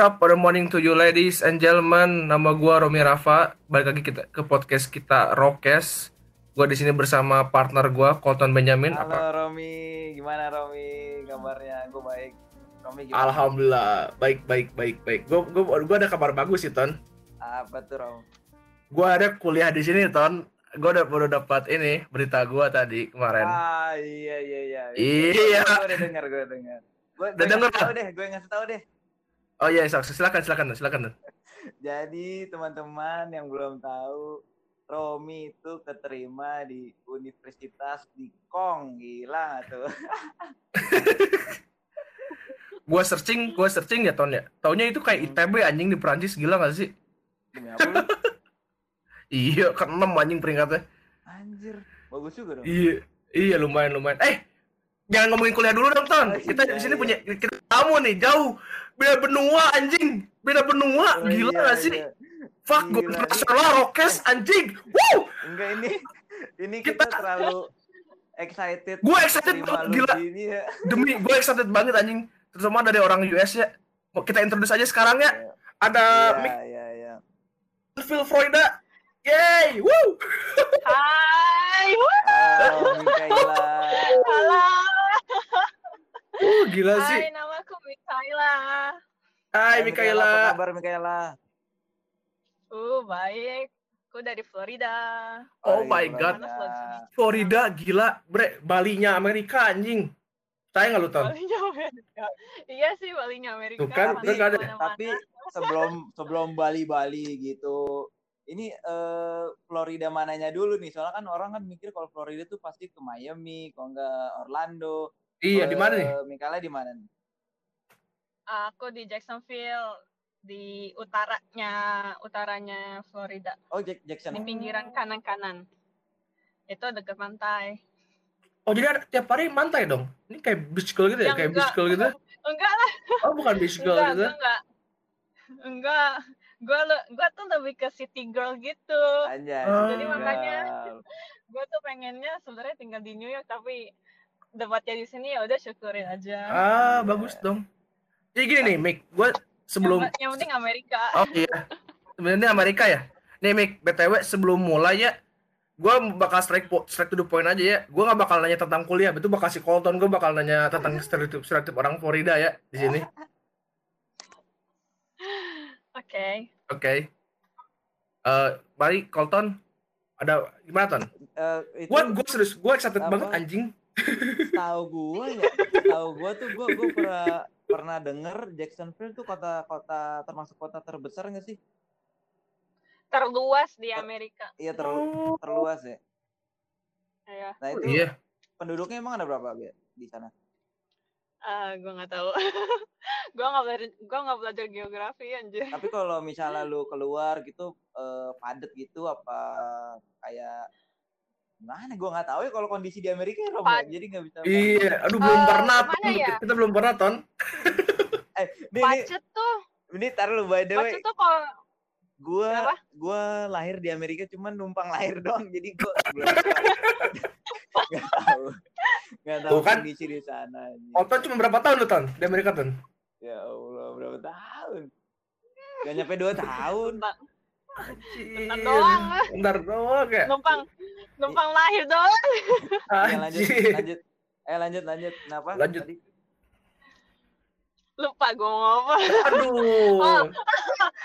top of the morning to you ladies and gentlemen. Nama gua Romi Rafa. Balik lagi kita ke podcast kita Rokes. Gua di sini bersama partner gua Colton Benjamin. Halo Apa? Romi, gimana Romi? Kabarnya gue baik. Romi gimana? Alhamdulillah, baik baik baik baik. Gua gua, gua ada kabar bagus sih, Ton. Apa tuh Rom? Gua ada kuliah di sini, Ton. Gua udah baru dapat ini berita gua tadi kemarin. Ah iya iya iya. Iya. Gue udah dengar, gue udah dengar. Gue Udah denger, tahu deh, gue ngasih tahu deh. Oh iya, sok. silakan silakan silakan. Jadi teman-teman yang belum tahu, Romi itu keterima di Universitas di Kong, gila tuh. Gua searching, gua searching ya, Ton ya. Taunya itu kayak ITB anjing di Prancis, gila gak sih? Iya, ke enam anjing peringkatnya. Anjir, bagus juga dong. Iya, iya lumayan lumayan. Eh, jangan ngomongin kuliah dulu dong, Ton. Oh, Kita iya, di sini iya. punya kita tamu nih, jauh. Beda benua anjing. Beda benua, Oh, gila iya, gak sih? iya. Fuck, gue internasional Rokes anjing. Woo! Enggak ini ini kita, Kita- terlalu excited. Gue excited banget, gila. Ini ya. Demi gue excited banget anjing. Terutama dari orang US ya. Mau kita introduce aja sekarang ya. Ada Iya, Mick iya, iya. Phil Florida. Yay! Woo! Hai, wuh, Halo, Mikaela. halo. Uh, gila sih. Hai, namaku Mikaela. Hai, Hai, Apa Mikaela. kabar Mikaela? Uh, baik. Aku dari Florida. Oh Hai, my Florida. God. Sini. Florida gila, bre. Balinya Amerika anjing. Saya nggak lu Ton? Balinya Amerika. Iya sih, Balinya Amerika. Tuh kan, nggak ada. ke mana-mana. Tapi sebelum sebelum Bali-Bali gitu, ini eh, Florida mananya dulu nih? Soalnya kan orang kan mikir kalau Florida tuh pasti ke Miami, kalau nggak Orlando. Iya, di mana nih? Eh, Mikaela di mana nih? Aku di Jacksonville, di utaranya, utaranya Florida. Oh, Jack Jackson. Di pinggiran kanan-kanan. Itu dekat pantai. Oh jadi ada tiap hari mantai dong? Ini kayak beach girl gitu ya? Yang Kayak beach enggak. girl gitu? Enggak lah, Oh bukan beach girl enggak, gitu? enggak. Enggak. Gue gue tuh lebih ke city girl gitu. Anjay. Oh. Jadi makanya Gal. gue tuh pengennya sebenarnya tinggal di New York tapi dapatnya di sini ya udah syukurin aja. Ah bagus dong. Jadi gini nih, Mik, gue sebelum yang, yang penting Amerika. oh iya, sebenarnya Amerika ya. Nih Mik, btw sebelum mulai ya, gue bakal strike po- strike to the point aja ya. Gue nggak bakal nanya tentang kuliah, itu bakal si Colton gue bakal nanya tentang stereotip stereotip orang Florida ya di sini. Oke. Oke. Eh, mari Colton, ada gimana Ton? Eh, itu Gue gue serius, gue excited Apa? banget anjing. Tahu gue ya, tahu gue tuh gue gue pernah pernah denger Jacksonville tuh kota-kota termasuk kota terbesar nggak sih? Terluas di Amerika. Iya ter Oh, terluas ya. Ya, Nah itu iya. penduduknya emang ada berapa di sana? ah gue nggak tahu. gue nggak belajar, gue nggak belajar geografi anjir. Tapi kalau misalnya lu keluar gitu eh, padet gitu apa kayak mana gue nggak tahu ya kalau kondisi di Amerika ya Rom, ya. Jadi nggak bisa Iya, aduh belum Eh, pernah. Ton. ya? Kita belum pernah Ton. eh ini Macet tuh, ini tar lu by the way macet tuh kalau gua Kenapa? gua lahir di Amerika cuman numpang lahir doang jadi gua belum nggak tahu nggak tahu Tuh kan. kondisi di sana. Colton cuma berapa tahun lu Ton di Amerika Ton? ya Allah berapa tahun gak nyampe dua tahun bentar, Anjir. bentar doang, Bentar doang ya. numpang numpang lahir doang. ya lanjut Anjir. lanjut eh lanjut lanjut kenapa Lanjut. Tadi? Lupa gue mau apa. Aduh. Oh.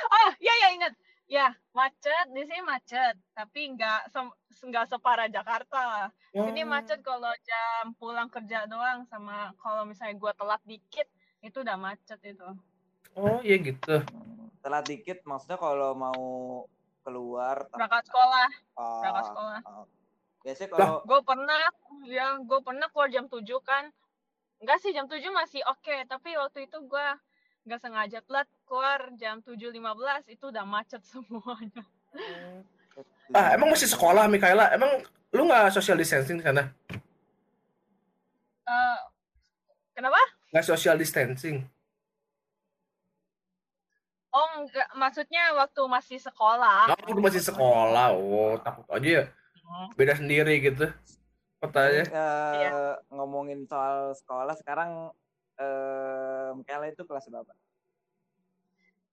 Oh, ya ya ingat. Ya, macet di sini macet, tapi nggak nggak separah Jakarta lah. Ini Oh. macet kalau jam pulang kerja doang sama kalau misalnya gua telat dikit itu udah macet itu. Oh iya gitu. Telat dikit maksudnya kalau mau keluar Berangkat sekolah, oh, berangkat sekolah. oh. biasanya kalau Gue pernah, ya gue pernah keluar jam 7 kan. Enggak sih jam 7 masih oke, tapi waktu itu gua nggak sengaja telat keluar jam 7.15 itu udah macet semuanya. Ah emang masih sekolah Mikaela? Emang lu nggak social distancing di sana? Eh, kenapa? Nggak social distancing? Oh enggak, maksudnya waktu masih sekolah. Oh, lu masih sekolah. Oh, takut aja ya. Hmm. Beda sendiri gitu. Kotanya. eh, Iya. ngomongin soal sekolah sekarang eh Michaela itu kelas berapa?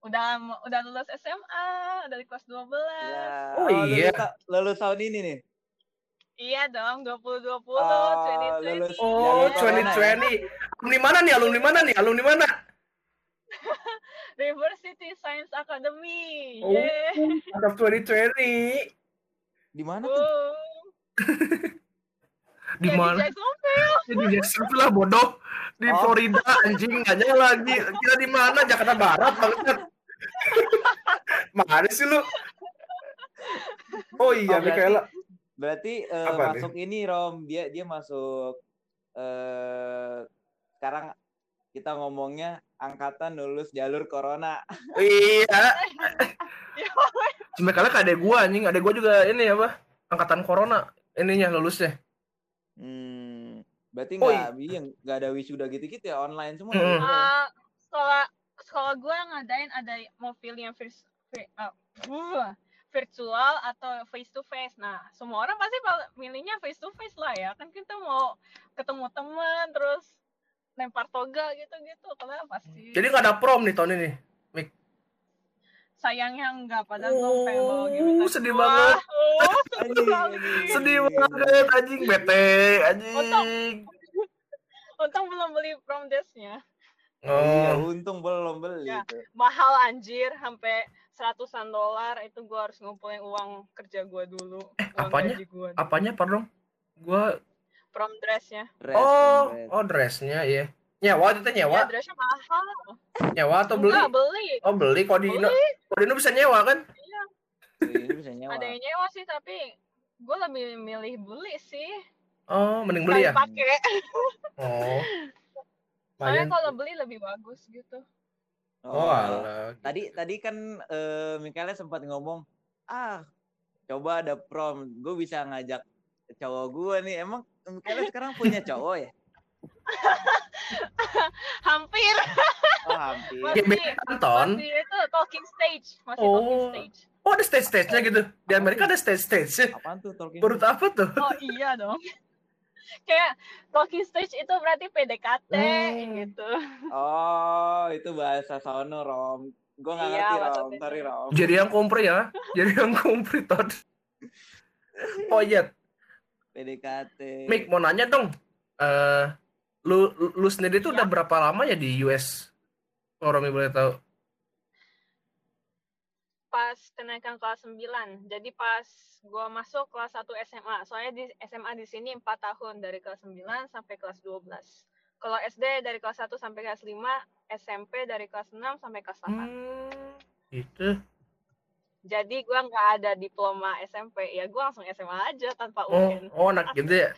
udah udah lulus SMA dari kelas 12 Ya. Oh, lulus iya. ta- Lulus tahun ini nih. iya dong 2020 Oh, 2020 lulus. Oh, Jalur corona 2020. Alumni mana nih? Alumni mana nih? Alumni mana? Riversity Science Academy Oh. Yeay. Out of 2020. Di mana tuh? Wow. Di mana? Di Jacksonville lah bodoh. Di Oh. Florida anjing nggak nyala lagi. Kira di mana? Jakarta Barat banget. Mana sih lu? Oh iya, Oh, berarti- Mikaela. Berarti eh, Apa nih? masuk ini Rom, dia dia masuk eh sekarang kita ngomongnya angkatan lulus jalur corona. Iya. Ya, Mikaela kayak adek gua anjing. Adek gua juga ini apa? Angkatan corona ininya lulusnya. Hmm, berarti Oh, nggak iya nggak ada wisuda gitu-gitu ya online semua. Mm. Uh, sekolah sekolah gue ngadain ada mau pilih yang vi- uh, virtual atau face to face. Nah, semua orang pasti milihnya face to face lah ya. Kan kita mau ketemu teman terus lempar toga gitu-gitu. Kalau pasti Jadi nggak ada prom nih tahun ini. sayangnya enggak padahal gue pengen bawa Oh, gebetan sedih banget. Oh, sedih anjing. Sedih banget anjing bete anjing. Untung belum beli prom dress-nya. Iya, Oh, untung belum beli Ya. mahal anjir sampai seratusan dolar itu gua harus ngumpulin uang kerja gua dulu uang apanya? gaji gua dulu. apanya pardon? Gua prom dressnya Dress, oh, dress. oh dressnya ya. Nyewa itu teh ya nyewa? dressnya mahal Nyewa atau beli? enggak beli Oh, beli kok di Indo. Kok di Indo bisa nyewa kan? Ini bisa nyewa. ada yang nyewa sih tapi gua lebih milih beli sih Oh, mending beli ya? Kali pakai Oh. soalnya kalau beli lebih bagus gitu Oh, alah. Tadi tadi kan eh Mikaela sempat ngomong, ah coba ada prom, gue bisa ngajak cowok gue nih. Emang Mikaela sekarang punya cowok ya? hampir Oh hampir. Masih masih itu talking stage masih talking Oh. stage Oh, ada stage-stage-nya gitu. Di Amerika ada stage-stage. Apaan tuh talking? Baru tahu apa tuh? Oh iya dong. Kayak talking stage itu berarti PDKT Hmm. gitu. Oh itu bahasa sono Rom. Gue nggak Iya, ngerti Rom. Sorry Rom. Jadi yang kompre ya. Jadi yang kompre Todd. Oh iya, PDKT. Mik mau nanya dong. Eh lu lu sendiri tuh udah berapa lama ya di US? Kalau Romi boleh tahu. Pas kenaikan kelas 9. Jadi pas gua masuk kelas 1 SMA. Soalnya di SMA di sini 4 tahun dari kelas 9 sampai kelas 12. Kalau SD dari kelas 1 sampai kelas 5, SMP dari kelas 6 sampai kelas 8. Hmm, gitu. Jadi gua nggak ada diploma SMP. Ya gua langsung SMA aja tanpa Oh, UN. oh anak gitu ya.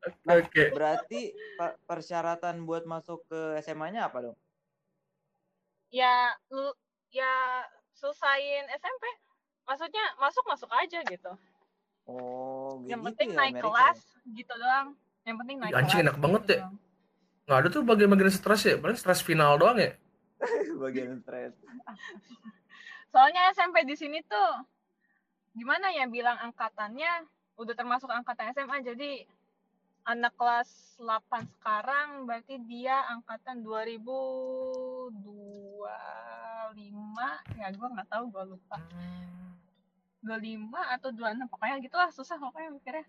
Oke, Oke. Berarti per- persyaratan buat masuk ke SMA-nya apa dong? ya lu ya selesain SMP maksudnya masuk masuk aja gitu Oh, yang gitu penting ya naik Amerika kelas gitu doang yang penting naik anjing kelas enak banget gitu ya. Nggak ada tuh bagian-bagian stres ya. Paling stres final doang ya. Bagian stres. soalnya SMP di sini tuh gimana ya bilang angkatannya udah termasuk angkatan SMA jadi anak kelas 8 sekarang berarti dia angkatan 2025 ya gua nggak tahu gua lupa 25 atau 26 pokoknya gitulah susah pokoknya mikirnya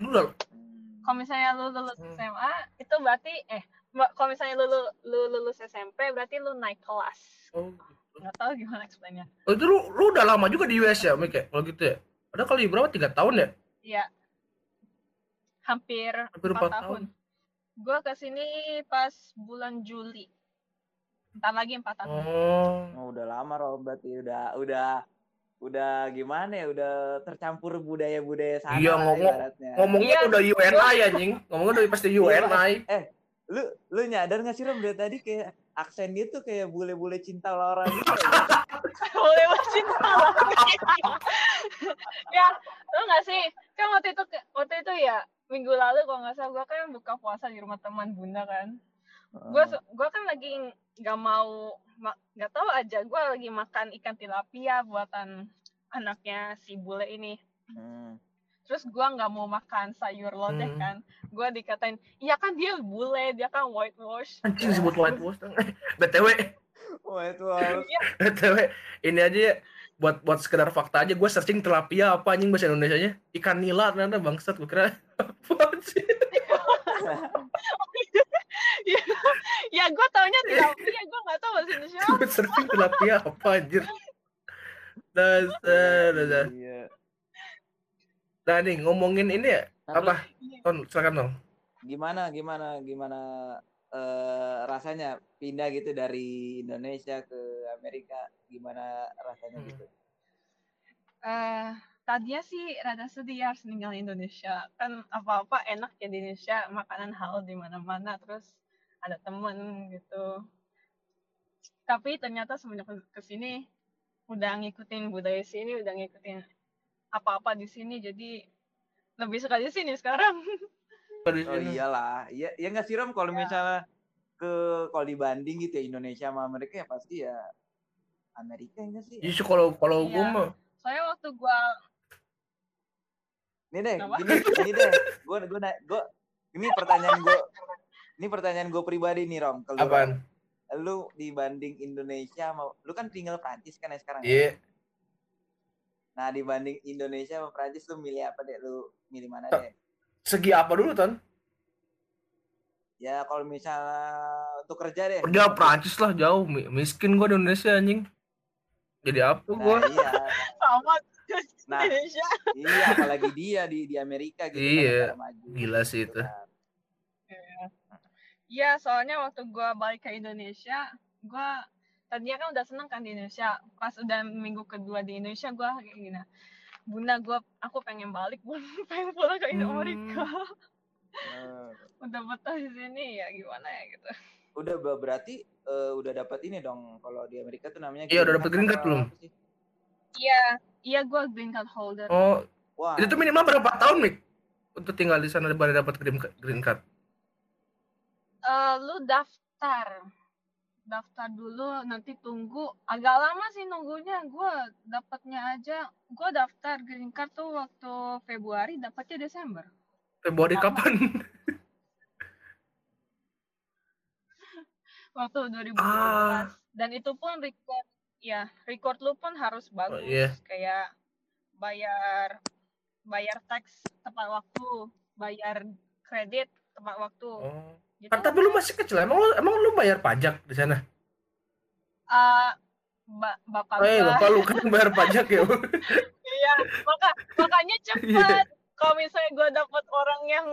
kalau misalnya lu lulus Hmm. SMA itu berarti eh kalau misalnya lu, lu lu lulus SMP berarti lu naik kelas oh, gitu. nggak tahu gimana explainnya Oh, itu lu, lu udah lama juga di US ya, Mik ya? Kalau gitu ya. Ada kali berapa? Tiga tahun ya? Iya hampir Hampir empat empat tahun, gua ke sini pas bulan Juli entar lagi empat tahun Oh. Oh, udah lama Rom berarti udah udah udah gimana ya udah tercampur budaya-budaya sana Iya, ngomong- ibaratnya. Ngomongnya Iya. udah UNI anjing. Ngomongnya udah pasti UNI. Lu lu nyadar gak sih Rom dari tadi kayak aksen dia tuh kayak bule-bule cinta Laura gitu. ya? boleh cinta ya lo nggak sih kan waktu itu waktu itu ya minggu lalu kalau nggak salah gua kan buka puasa di rumah teman bunda kan gue gua kan lagi nggak mau ma- nggak tahu aja gue lagi makan ikan tilapia buatan anaknya si bule ini Hmm. Terus gua nggak mau makan sayur lodeh Hmm. kan. Gue dikatain iya kan dia bule dia kan whitewash. Anjing disebut whitewash. Eh, BTW, itu harus BTW, ini aja ya. Buat buat sekedar fakta aja gue searching tilapia apa anjing bahasa Indonesia nya? Ikan nila ternyata bangsat gue kira. Apa sih? Ya gue taunya tilapia gue nggak tahu bahasa Indonesia gue searching tilapia apa anjir. Dasar dasar Iya. Nah nih ngomongin ini ya Nah, apa? Ton silakan dong gimana gimana gimana eh, rasanya pindah gitu dari Indonesia ke Amerika? Gimana rasanya Hmm. gitu? Eh, tadinya sih rada sedih ya harus ninggal Indonesia. Kan apa-apa enak ya di Indonesia makanan halal di mana-mana terus ada temen gitu. Tapi ternyata semenjak ke- ke sini udah ngikutin budaya sini udah ngikutin apa-apa di sini jadi lebih suka di sini sekarang. Oh iyalah. Ya ya nggak sih Rom? Kalau Ya. misalnya ke kalau dibanding gitu ya Indonesia sama Amerika ya pasti ya Amerika enggak sih? Justru kalau kalau gue Iya. mah. Soalnya waktu gua ini deh Kenapa? gini gini deh. Gue gue gue ini pertanyaan gue ini pertanyaan gue pribadi nih Rom kalau apaan? Lu dibanding Indonesia mau lu kan tinggal Prancis kan ya sekarang ya? iya Nah, dibanding Indonesia sama Prancis lu milih apa deh? Lu milih mana deh? segi apa dulu ton Ya kalau misalnya untuk kerja deh. kerja Prancis lah jauh Mi- miskin gue di Indonesia anjing jadi apa Nah, iya. sama Nah, Indonesia iya apalagi dia di di Amerika gitu kan, Iya, negara maju. gila sih Gitu itu. kan. Iya, soalnya waktu gua balik ke Indonesia, gua tadinya kan udah seneng kan di Indonesia. Pas udah minggu kedua di Indonesia, gua kayak gini. Bunda, gua aku pengen balik, Bun. pengen pulang ke Hmm. Amerika. Nah, udah betah di sini ya gimana ya gitu. udah ber- berarti eh, udah dapat ini dong kalau di Amerika tuh namanya Iya, udah dapat green card belum? Iya, iya gua green card holder. oh Wah, itu tuh minimal berapa tahun Mik untuk tinggal di sana baru dapat green green card Eh, lu daftar. Daftar dulu, nanti tunggu. Agak lama sih nunggunya. Gua dapatnya aja. Gua daftar green card tuh waktu Februari, dapatnya Desember. Februari Lama. kapan waktu 2012 Ah. dan itu pun record ya record lu pun harus bagus iya. kayak bayar bayar tax tepat waktu bayar kredit tepat waktu oh gitu. Kan, tapi lu masih kecil emang lu emang lu bayar pajak di sana? Ah, ba- bapak eh gua. bapak lu kan bayar pajak ya iya maka makanya Iya. cepat. Kalau misalnya gue dapet orang yang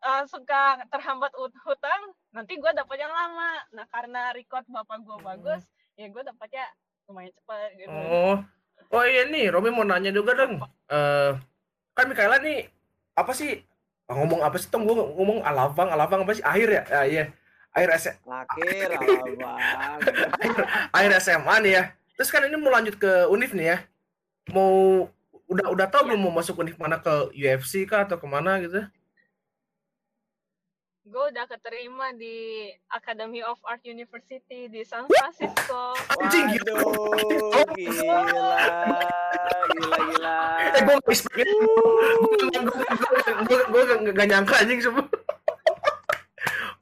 ah, suka terhambat ut- hutang nanti gue dapet yang lama. Nah karena record bapak gue Hmm. bagus ya gue dapetnya lumayan cepat gitu. Oh. Oh iya nih Romi mau nanya juga dong. Eh kan Mikaela nih apa sih ngomong apa sih tong gua ngomong alavang alavang apa sih akhir ya ah, iya akhir S Lakir, abang. akhir SMA nih ya. Terus kan ini mau lanjut ke univ nih ya. Mau udah udah tahu belum mau masuk univ mana ke UFC kah atau ke mana gitu? gue udah keterima di Academy of Art University di San Francisco. Anjing gitu. Gila, gila, gila. Eh gue nggak expect itu. Gue gue gak nyangka anjing semua.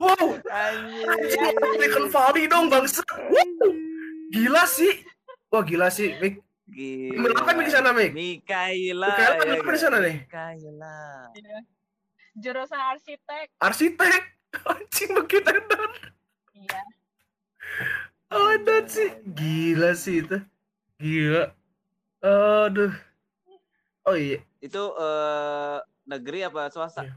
Wow, Anjing. Silicon Valley dong bangsa. Gila sih. Wah gila sih, Mik. Gila. Ambil apa Mik di sana, Mik? Mikaela. Mikaela ya, apa di sana nih? Mikaela. Jurusan arsitek. Arsitek. Anjing begitu dan. Iya. Oh, dan sih. Gila sih itu. Gila. Aduh. Oh iya. Itu eh, negeri apa swasta? Iya.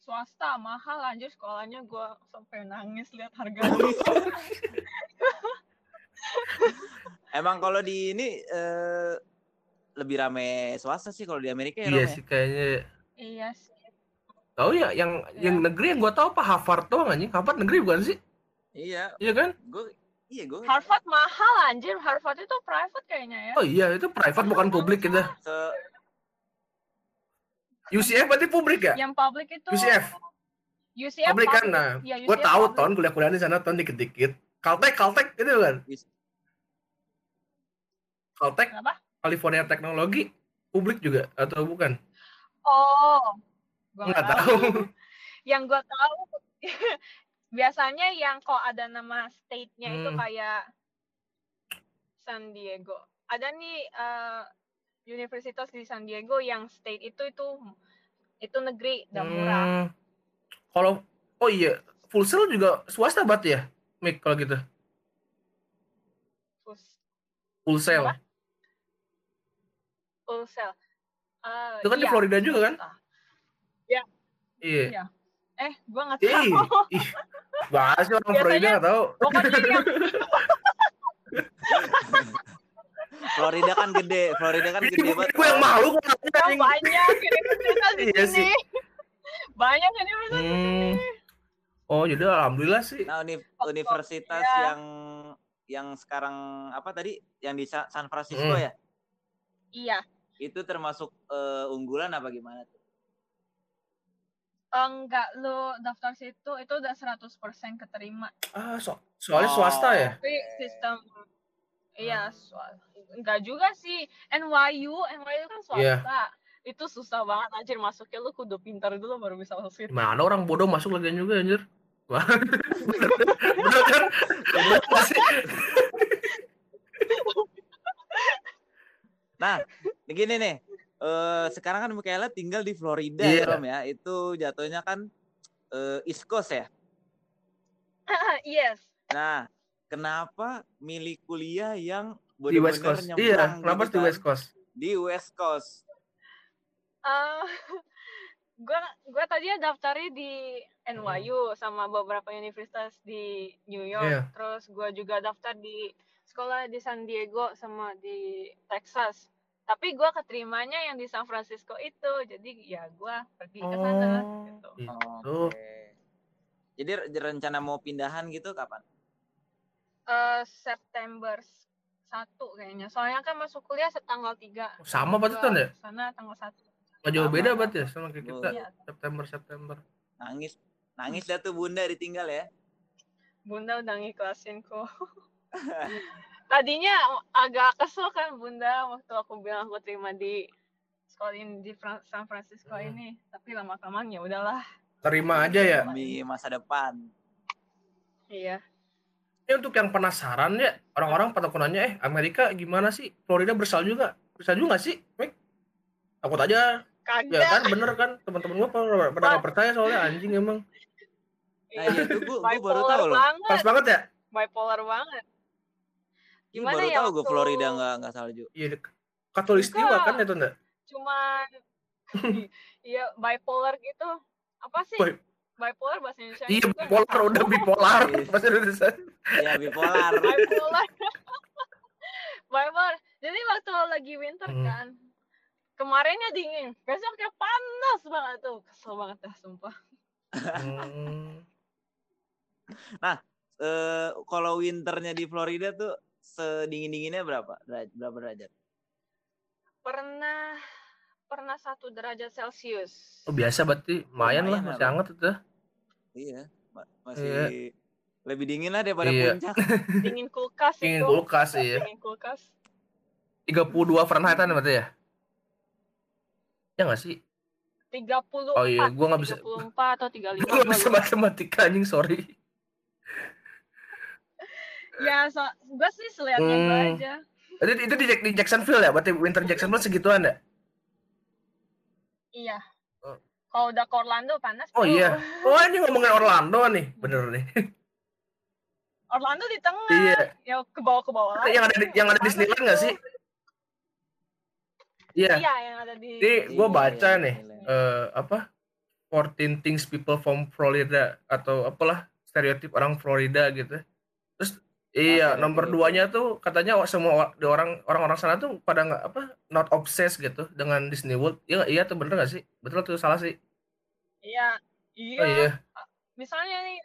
Swasta mahal anjir sekolahnya gue sampai nangis lihat harganya. Emang kalau di ini eh, lebih rame swasta sih kalau di Amerika ya, Iya ya? sih kayaknya. iya sih. Tahu ya yang Iya. yang negeri yang gua tahu apa Harvard doang anjing. Harvard negeri bukan sih? Iya, Iya kan? gue iya gue Harvard mahal anjir. Harvard itu private kayaknya ya. Oh iya, itu private bukan publik gitu. se UCF berarti publik ya? Yang public itu UCF. UCF Publik kan nah. Iya, Gua UCF tahu public. ton kuliah-kuliah di sana ton dikit-dikit. Caltech, Caltech itu kan. Caltech, Kenapa? California Technology publik juga atau bukan? Oh. Gua Nggak nggak tahu. yang gue tahu biasanya yang kok ada nama state-nya itu Hmm. kayak San Diego. Ada nih eh, universitas di San Diego yang state itu itu itu negeri dan murah. Hmm, kalau oh iya, Full Sail juga swasta banget ya, Mik kalau gitu. Full Sail. Apa? full sale. Eh, Itu kan di iya, Florida juga kan? swasta. Iya. Iya. Eh, gua nggak Ih, tahu. ih. Bahas sih orang Florida nggak tahu. Pokoknya yang Florida kan gede, Florida kan gede banget. Gue yang malu Oh, anjing. banyak universitas di Iya sini. Banyak universitas di Hmm. sini. Oh, jadi alhamdulillah sih. Nah, uni- Oh, universitas iya. yang yang sekarang apa tadi yang di Sa- San Francisco Hmm. ya? Iya. Itu termasuk eh, unggulan apa gimana tuh? Enggak, lu daftar situ itu udah 100% keterima. Ah, so- soalnya Oh. swasta ya. Tapi sistem iya, swa- enggak juga sih. NYU, NYU kan swasta. Itu susah banget anjir masuknya lu kudu pintar dulu baru bisa masuk situ. Gimana orang bodoh masuk lagi juga anjir. Bener, bener kan? Bener nggak sih? Nah, begini nih. eh sekarang kan Michaela tinggal di Florida Iya. ya, Rom ya. Itu jatuhnya kan eh, East Coast ya. yes. Nah, kenapa milih kuliah yang Di West Coast. Iya, gitu kenapa harus di kan? West Coast? Di West Coast. Eh, gua gua tadinya daftarnya di NYU sama beberapa universitas di New York. Iya. Terus gua juga daftar di sekolah di San Diego sama di Texas. Tapi gua keterimanya yang di San Francisco itu. Jadi ya gua pergi ke sana Oh, gitu. Itu. Oke. Jadi re- rencana mau pindahan gitu kapan? Eh, September 1 kayaknya. Soalnya kan masuk kuliah setanggal 3. Sama berarti kan ya? Sana tanggal 1. Nggak jauh Sama, beda berarti ya sama kayak kita. Iya. September September. Nangis nangis dah tuh Bunda ditinggal ya. Bunda udah ngiklasin kok. Tadinya agak kesel kan Bunda waktu aku bilang aku terima di sekolah ini di Fran- San Francisco Hmm. ini, tapi lama kelamaan ya udahlah. Terima aja ya. Demi masa depan. Iya. Ini untuk yang penasaran ya, orang-orang pada kunanya, eh Amerika gimana sih? Florida bersalju nggak? Bersalju nggak sih? Mik? Takut aja, Kagak. ya kan bener kan? Teman-teman gua pada pada nggak percaya soalnya anjing emang. Nah, iya gua, gua baru Bipolar tahu loh. banget, Pas banget ya? bipolar banget. Gimana baru ya tahu gue Florida nggak nggak salju. Iya, katulistiwa kan itu enggak? Cuman iya bipolar gitu. Apa sih? Bi- Bipolar bahasa Indonesia. Iya, bipolar udah bipolar. Iya. Bahasa Indonesia. Ya bipolar. bipolar bipolar jadi waktu lagi winter Hmm. kan kemarinnya dingin besoknya panas banget tuh kesel banget dah sumpah Hmm. Eh kalau winternya di Florida tuh sedingin dinginnya berapa? Berapa derajat? pernah pernah satu derajat celcius Oh, biasa berarti lumayan lah, Lumayan masih lah, hangat itu. Iya, ma- masih Iya. lebih dingin lah daripada Iya. puncak. dingin kulkas Dingin itu kulkas iya. dingin kulkas 32 Fahrenheit berarti ya? Ya nggak sih? 34 Oh iya, gua nggak bisa- 34 atau 35 Gue nggak bisa gua lupa. matematika anjing, sorry. ya so, gue sih selihatnya gua Hmm. aja Itu, itu di, di Jacksonville ya? Berarti winter Jacksonville segituan ya? iya. Kalau udah ke Orlando panas Oh iya. Oh ini ngomongin Orlando nih, bener nih. Orlando di tengah Iya. ya ke bawah ke bawah yang ada di, yang ada Panas Disneyland nggak sih? Iya. Iya, yang ada di. Ini gue Iya, baca iya, nih eh, apa 14 things people from Florida atau apalah stereotip orang Florida gitu. Terus iya stereotip. nomor duanya tuh katanya semua di orang orang-orang sana tuh pada nggak apa not obsessed gitu dengan Disney World. Iya iya tuh bener nggak sih? Betul tuh salah sih. Iya, iya. Oh iya. Misalnya nih,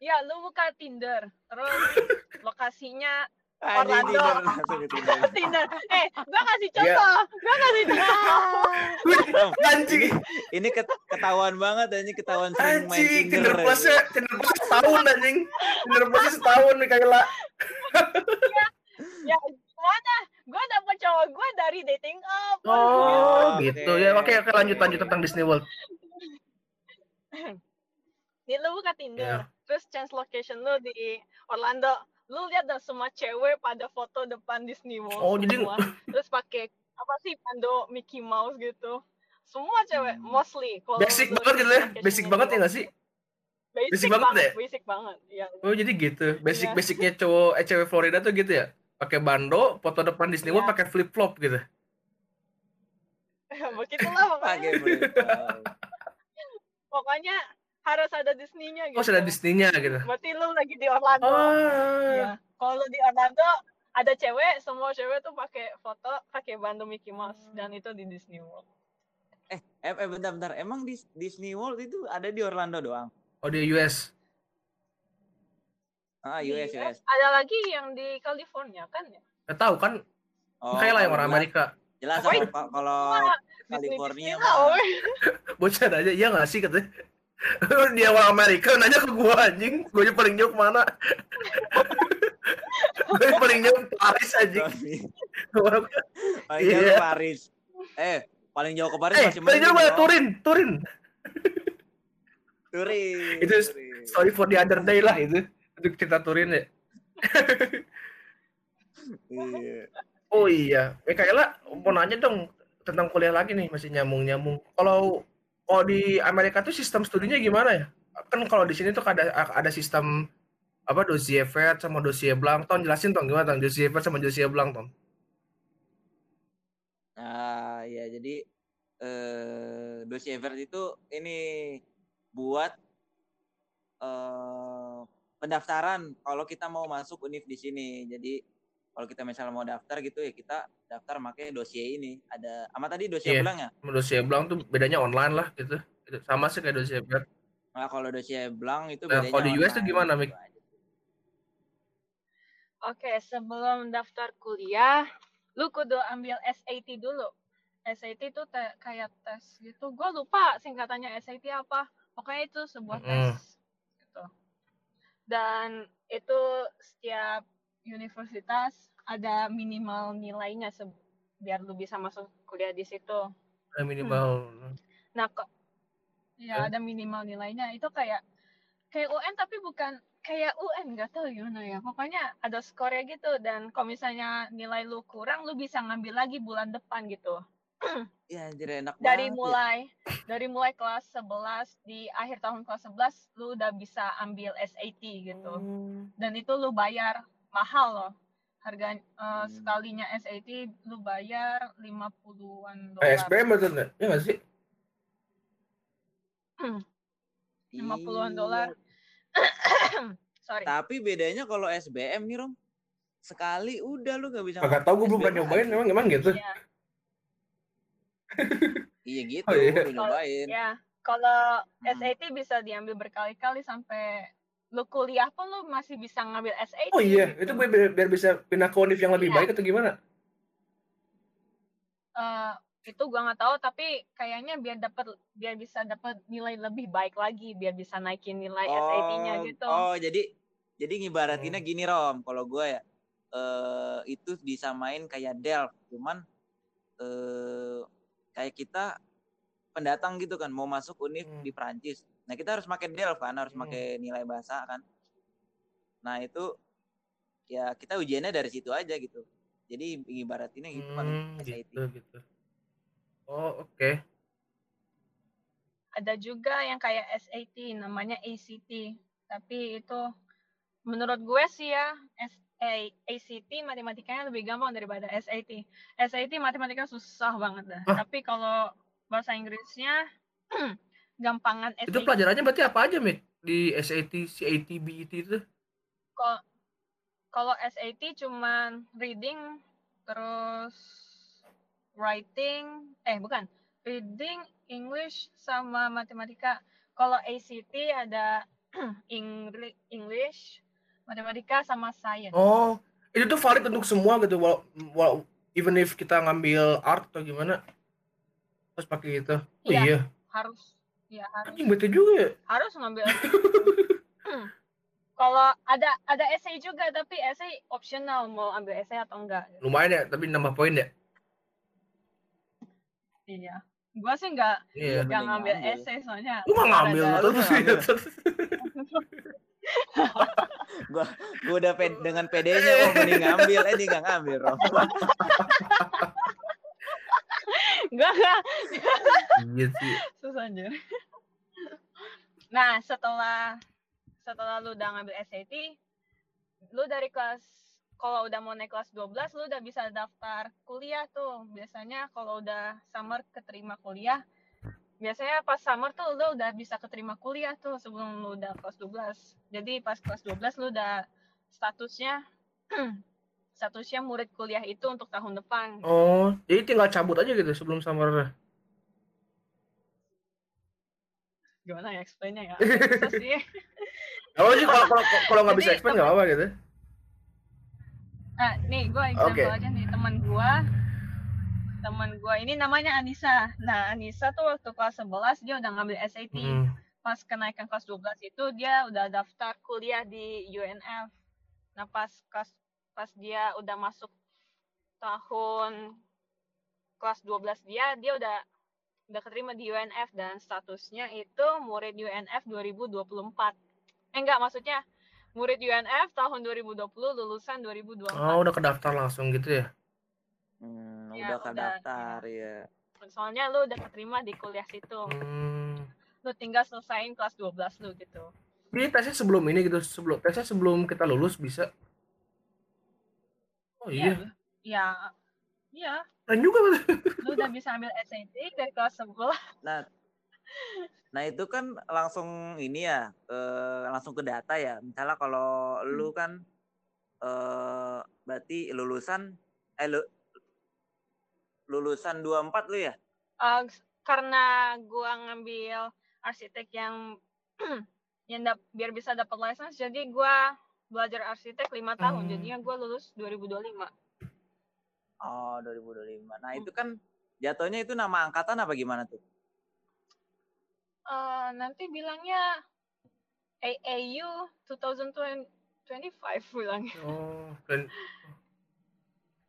ya lu buka Tinder, terus lokasinya Anjing Orlando. Tinder, Tinder. Tinder. Eh, gua kasih Iya. contoh. Gua kasih contoh. Anjing, ini ket- ketahuan banget ini ketahuan sering main anjing, Tinder. Tinder Plus-nya, Tinder Plus setahun anjing. Tinder Plus setahun nih Kayla. ya, gimana? Gua dapet cowok gua dari dating app. Oh, gitu ya. Oke, oke lanjut lanjut tentang Disney World. Nih lu buka. Tinder, terus chance location lu di Orlando. lu lihat dah semua cewek pada foto depan Disney World Oh, jadi- semua. terus pakai apa sih pando Mickey Mouse gitu semua cewek Hmm. mostly kalau Basic banget gitu ya. Basic banget ya nggak sih? Basic, basic banget banget ya? basic banget ya Oh jadi gitu. Basic Iya. basicnya cowok eh cewek Florida tuh gitu ya. Pakai bando, foto depan Disney World Iya. pakai flip flop gitu. begitulah pakai. Pokoknya harus ada Disney-nya gitu Oh sudah Disney-nya gitu. berarti lu lagi di Orlando Oh. Iya. Kalau di Orlando ada cewek, semua cewek tuh pakai foto pakai bando Mickey Mouse dan itu di Disney World. Eh, eh, eh bentar bentar. Emang di Disney World itu ada di Orlando doang? Oh di US. Ah, Di US US. Ada lagi yang di California kan ya? Gak tahu kan Oh, kayak lah yang orang Amerika. Jelas Woi. kalau California mah. woi. Bocah aja iya gak sih katanya. Dia orang Amerika nanya ke gua anjing. Gue aja paling jauh mana? gue paling jauh Paris anjing. Orang Paling jauh Iya. ke Paris. Eh, paling jauh ke Paris Eh, masih paling jauh mana? Turin, Turin. Turin. Itu Turin. Sorry for the other day lah itu. Untuk cerita Turin ya. Iya. Oh iya, Mikaela mau nanya dong tentang kuliah lagi nih masih nyambung-nyambung. Kalau kalau di Amerika tuh sistem studinya gimana ya? Kan kalau di sini tuh ada ada sistem apa dossier vet sama dossier blank. Ton jelasin Ton gimana Ton dossier vet sama dossier blank Ton. Nah, ya jadi eh dossier vert itu ini buat eh pendaftaran kalau kita mau masuk univ di sini. Jadi kalau kita misalnya mau daftar gitu ya kita daftar pakai dossier ini. Ada sama tadi dossier Iya. ulang ya? Sama Dossier blank tuh bedanya online lah gitu. Sama sih kayak dossier vet. Nah, kalau dossier blank itu Nah, bedanya kalau di US tuh gimana, Mik? Oke, sebelum daftar kuliah, lu kudu ambil SAT dulu. SAT itu te- kayak tes gitu. Gue lupa singkatannya SAT apa. Pokoknya itu sebuah tes gitu. Dan itu setiap universitas ada minimal nilainya se- biar lu bisa masuk kuliah di situ. Ada minimal. Nah, kok ya Eh? ada minimal nilainya itu kayak kayak UN tapi bukan kayak UN nggak tahu gimana ya. Pokoknya ada skornya gitu dan kalau misalnya nilai lu kurang lu bisa ngambil lagi bulan depan gitu. Iya, anjir enak Dari banget ya. mulai dari mulai kelas 11 di akhir tahun kelas 11 lu udah bisa ambil SAT gitu. Dan itu lu bayar mahal loh. Harga eh, Hmm. sekalinya SAT lu bayar 50-an Eh, dolar. SBM betul nggak? Iya nggak sih? 50-an Iya. dolar. Sorry. Tapi bedanya kalau SBM nih, Rom. Sekali udah lu gak bisa Kagak tahu gue belum pernah nyobain lagi. emang emang gitu. Iya. Iya gitu, Oh, iya. nyobain. Ya, kalau Hmm. SAT bisa diambil berkali-kali sampai lu kuliah pun lu masih bisa ngambil SAT. Oh iya, gitu. itu biar, biar- bisa pindah ke univ yang lebih Iya. baik atau gimana? Eh, itu gua nggak tahu tapi kayaknya biar dapat biar bisa dapat nilai lebih baik lagi, biar bisa naikin nilai SAT-nya gitu. Oh, jadi jadi ngibaratinnya Hmm. gini, Rom. Kalau gua ya eh itu disamain kayak Delft, cuman eh kayak kita pendatang gitu kan mau masuk univ Hmm. di Prancis. Nah, kita harus pakai Delft kan, harus Hmm. pakai nilai bahasa kan. Nah, itu ya kita ujiannya dari situ aja gitu. Jadi ngibaratinnya gitu paling Hmm, SAT. gitu gitu. Oh oke. Ada juga yang kayak SAT namanya ACT. Tapi itu menurut gue sih ya S ACT matematikanya lebih gampang daripada SAT. SAT matematika susah banget dah. Tapi kalau bahasa Inggrisnya gampangan Itu SAT. pelajarannya berarti apa aja, Mik? Di SAT, CAT, BET itu? Kalau SAT cuman reading terus writing eh bukan reading English sama matematika. Kalau ACT ada English, matematika sama science. Oh, itu tuh valid untuk semua gitu. Wal, wal- even if kita ngambil art atau gimana, terus pakai itu. Oh Iya. iya. Harus ya harus Anjing bete juga ya. harus ngambil Hmm. Kalau ada ada essay juga tapi essay optional mau ambil essay atau enggak. Lumayan ya, tapi nambah poin ya. Iya. Gua sih enggak Iya. enggak mending ngambil ngambil. essay soalnya Lu nggak ngambil terus. ngambil. gua gua udah ped, dengan pedenya oh mending ngambil eh dia nggak ngambil Rom. Enggak, enggak. Iya sih. Susah anjir. Nah, setelah setelah lu udah ngambil SAT, lu dari kelas kalau udah mau naik kelas 12 lu udah bisa daftar kuliah tuh. Biasanya kalau udah summer keterima kuliah, biasanya pas summer tuh lu udah bisa keterima kuliah tuh sebelum lu udah kelas 12. Jadi pas kelas 12 lu udah statusnya statusnya murid kuliah itu untuk tahun depan. Oh, jadi tinggal cabut aja gitu sebelum summer. Gimana ya explainnya ya? Susah sih. Kalau sih kalau kalau nggak bisa explain nggak apa-apa gitu. Nah, nih gue example Oke. aja nih teman gue. Teman gue ini namanya Anissa. Nah, Anissa tuh waktu kelas 11 dia udah ngambil SAT. Hmm. Pas kenaikan kelas 12 itu dia udah daftar kuliah di UNF. Nah, pas kelas pas dia udah masuk tahun kelas 12 dia, dia udah udah keterima di UNF dan statusnya itu murid UNF 2024. Eh enggak, maksudnya murid UNF tahun 2020 lulusan 2024. Oh, udah kedaftar langsung gitu ya. Hmm, Ya, udah kedaftar ya. Soalnya lu udah keterima di kuliah situ. Hmm. Lu tinggal selesain kelas 12 lu gitu. Jadi tesnya sebelum ini gitu, sebelum tesnya sebelum kita lulus bisa. Oh iya, Ya, ya, keren juga lu udah bisa ambil SAT dari kelas 11. Nah, nah itu kan langsung ini ya, eh, langsung ke data ya. Misalnya kalau lu kan eh berarti lulusan eh lu, lulusan 24 lu ya? Eh, karena gua ngambil arsitek yang yang dap- biar bisa dapat license, jadi gua belajar arsitek lima tahun, Hmm. jadinya gua lulus 2025. Oh, 2025. Nah, itu kan jatuhnya itu nama angkatan apa gimana tuh? Eh, nanti bilangnya AAU 2025 bilangnya. Oh, keren.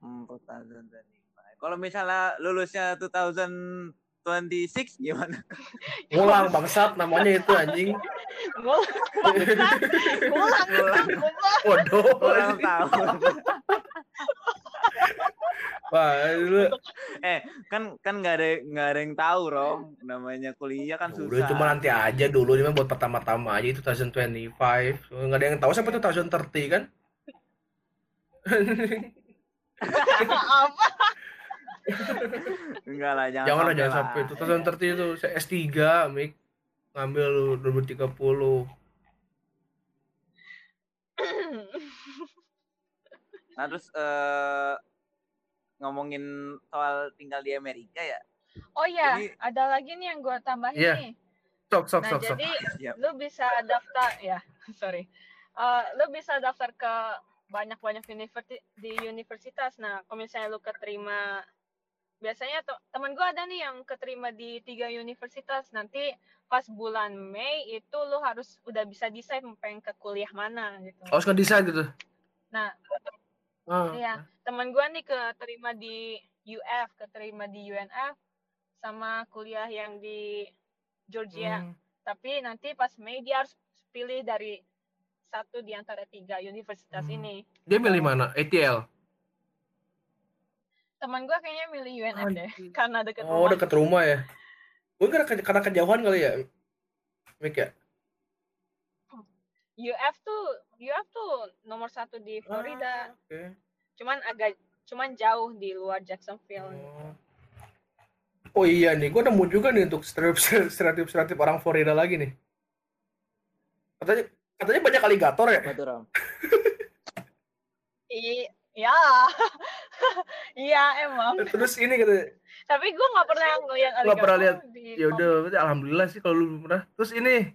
Hmm, 2025. Kalau misalnya lulusnya 2026 gimana? Ngulang bangsat namanya itu anjing. Ngulang, bangsat. Ngulang, Ngulang. Waduh. Ulang tahun. Wah, lu eh, kan kan nggak ada nggak ada yang tahu, Rom. Namanya kuliah kan susah. udah cuma nanti aja dulu ini mah buat pertama-tama aja itu 2025. Nggak ada yang tahu sampai 2030 kan? Apa? Enggak lah, jangan, jangan lah jangan sampai itu 2030 itu saya S3 Mik ngambil lu 2030 Nah, terus eh ngomongin soal tinggal di Amerika ya. Oh iya, Jadi- ada lagi nih yang gue tambahin Iya. nih. sok sok Nah, sok sok jadi Siap. lu bisa daftar ya, sorry. Eh, lu bisa daftar ke banyak-banyak universi- di universitas. Nah, kalau misalnya lu keterima biasanya tuh teman gua ada nih yang keterima di tiga universitas. Nanti pas bulan Mei itu lu harus udah bisa decide mau pengen ke kuliah mana gitu. harus ngedesain gitu Nah, ah. Iya, teman gua nih keterima di UF, keterima di UNF, sama kuliah yang di Georgia. Hmm. Tapi nanti pas Mei dia harus pilih dari satu di antara tiga universitas Hmm. ini. dia milih mana ATL Teman gua kayaknya milih UNF deh, Anjing. karena deket oh rumah. deket rumah ya gue karena, ke- karena kejauhan kali ya Mik ya UF tuh, UF tuh nomor satu di Florida. Ah, oke. Cuman agak, cuman jauh di luar Jacksonville. Oh. Oh iya nih, gue nemu juga nih untuk stereotip stereotip stereotip orang Florida lagi nih. Katanya katanya banyak aligator ya. I- Iya, iya emang. Terus ini katanya, Tapi gua nggak pernah ngeliat Nggak pernah lihat. ya udah, alhamdulillah sih kalau lu belum pernah. Terus ini,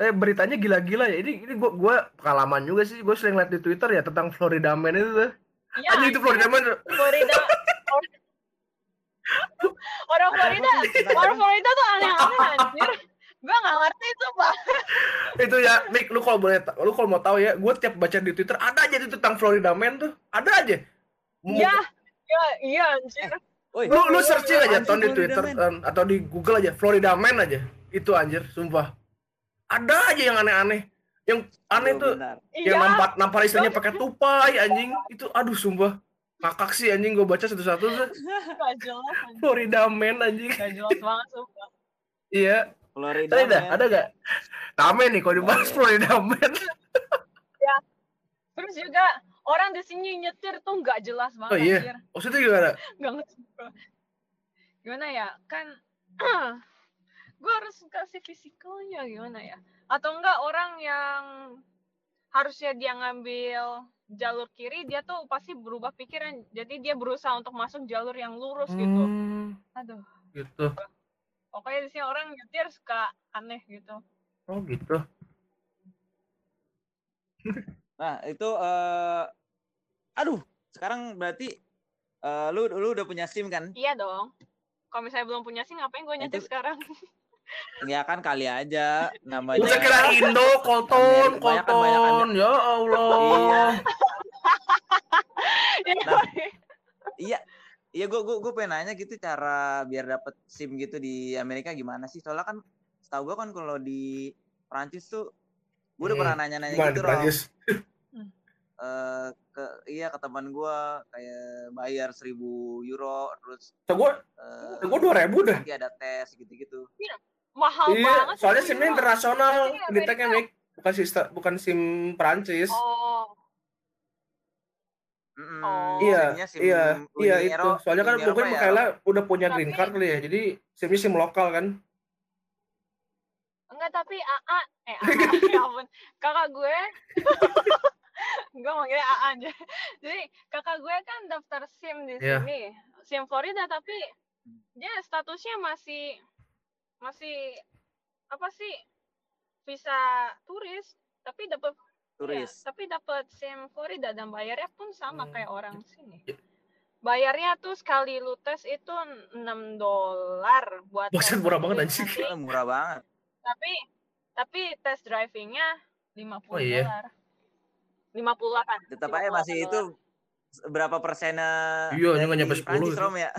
eh beritanya gila-gila ya. Ini ini gua gua pengalaman juga sih. Gue sering lihat di Twitter ya tentang Florida Man itu tuh. Iya, Anjing itu Florida Man. Florida. Orang Florida, orang Florida tuh aneh-aneh anjir. Gue nggak ngerti itu, Pak. itu ya, Nick, lu kalau boleh, lu kalau mau tahu ya, gue tiap baca di Twitter ada aja itu tentang Florida Man tuh, ada aja. Mau- Iya, iya, iya anjir. Woi, lu lu searching aja ton di Twitter? Ton, atau di Google aja Florida Man aja itu anjir sumpah ada aja yang aneh-aneh Yang aneh Iya, tuh benar. yang Iya, nampar nampar istrinya pakai tupai anjing. Itu aduh sumpah. Kakak sih anjing gue baca satu-satu tuh. gak jelas anjing. Florida Man anjing. Gak jelas banget sumpah. Iya. Florida Ada ada, Man. ada gak? Rame nih kalau dibahas Florida Man. Terus juga orang di sini nyetir tuh nggak jelas banget Oh, iya? Maksudnya gimana? Ngerti. Gimana ya? Kan gue harus kasih fisikalnya gimana ya? Atau enggak orang yang harusnya dia ngambil jalur kiri dia tuh pasti berubah pikiran jadi dia berusaha untuk masuk jalur yang lurus gitu Hmm, aduh gitu. pokoknya di sini orang nyetir suka aneh gitu Oh gitu. Nah, itu eh aduh, sekarang berarti eh lu lu udah punya SIM kan? iya dong kalau misalnya belum punya sih ngapain gue nyetir Itu- sekarang Ya kan kali aja namanya. Gue kira Indo, Colton, Banyakan- banyakan Colton. Ya Allah. Iya. Iya, Nah, Iya. Iya gue gue gue pengen nanya gitu cara biar dapet SIM gitu di Amerika gimana sih? Soalnya kan setahu gue kan kalau di Prancis tuh gue udah Hmm, pernah nanya-nanya gitu di Rom. Prancis? Eh, ke iya ke teman gue kayak bayar 1000 euro terus Gue eh, gue dua ribu dah. nanti ada tes gitu-gitu. Mahal Iya, banget soalnya SIM-nya Bang. internasional, tagnya Mik. Bukan sistem, bukan SIM Prancis. oh Oh. Iya, SIM iya, Uni iya itu. Ero- Soalnya kan Uni mungkin ya, Mikaela udah punya Tapi- green card kali ya, jadi SIM-nya SIM lokal kan. enggak tapi AA eh AA ya ampun kakak gue gue manggilnya AA aja jadi kakak gue kan daftar SIM di Iya. sini SIM Florida tapi dia statusnya masih masih apa sih visa turis tapi dapat turis. Iya, tapi dapat SIM Florida dan bayarnya pun sama Hmm. kayak orang sini. Ya. Bayarnya tuh sekali lu tes itu 6 dolar buat Buset, tes murah banget, anjing. Murah banget. Tapi tapi tes drivingnya 50 Oh, iya. dolar. 50 kan. Tetap aja masih itu berapa persennya Iya, dari nggak nyampe 10 Prancis. Rom ya.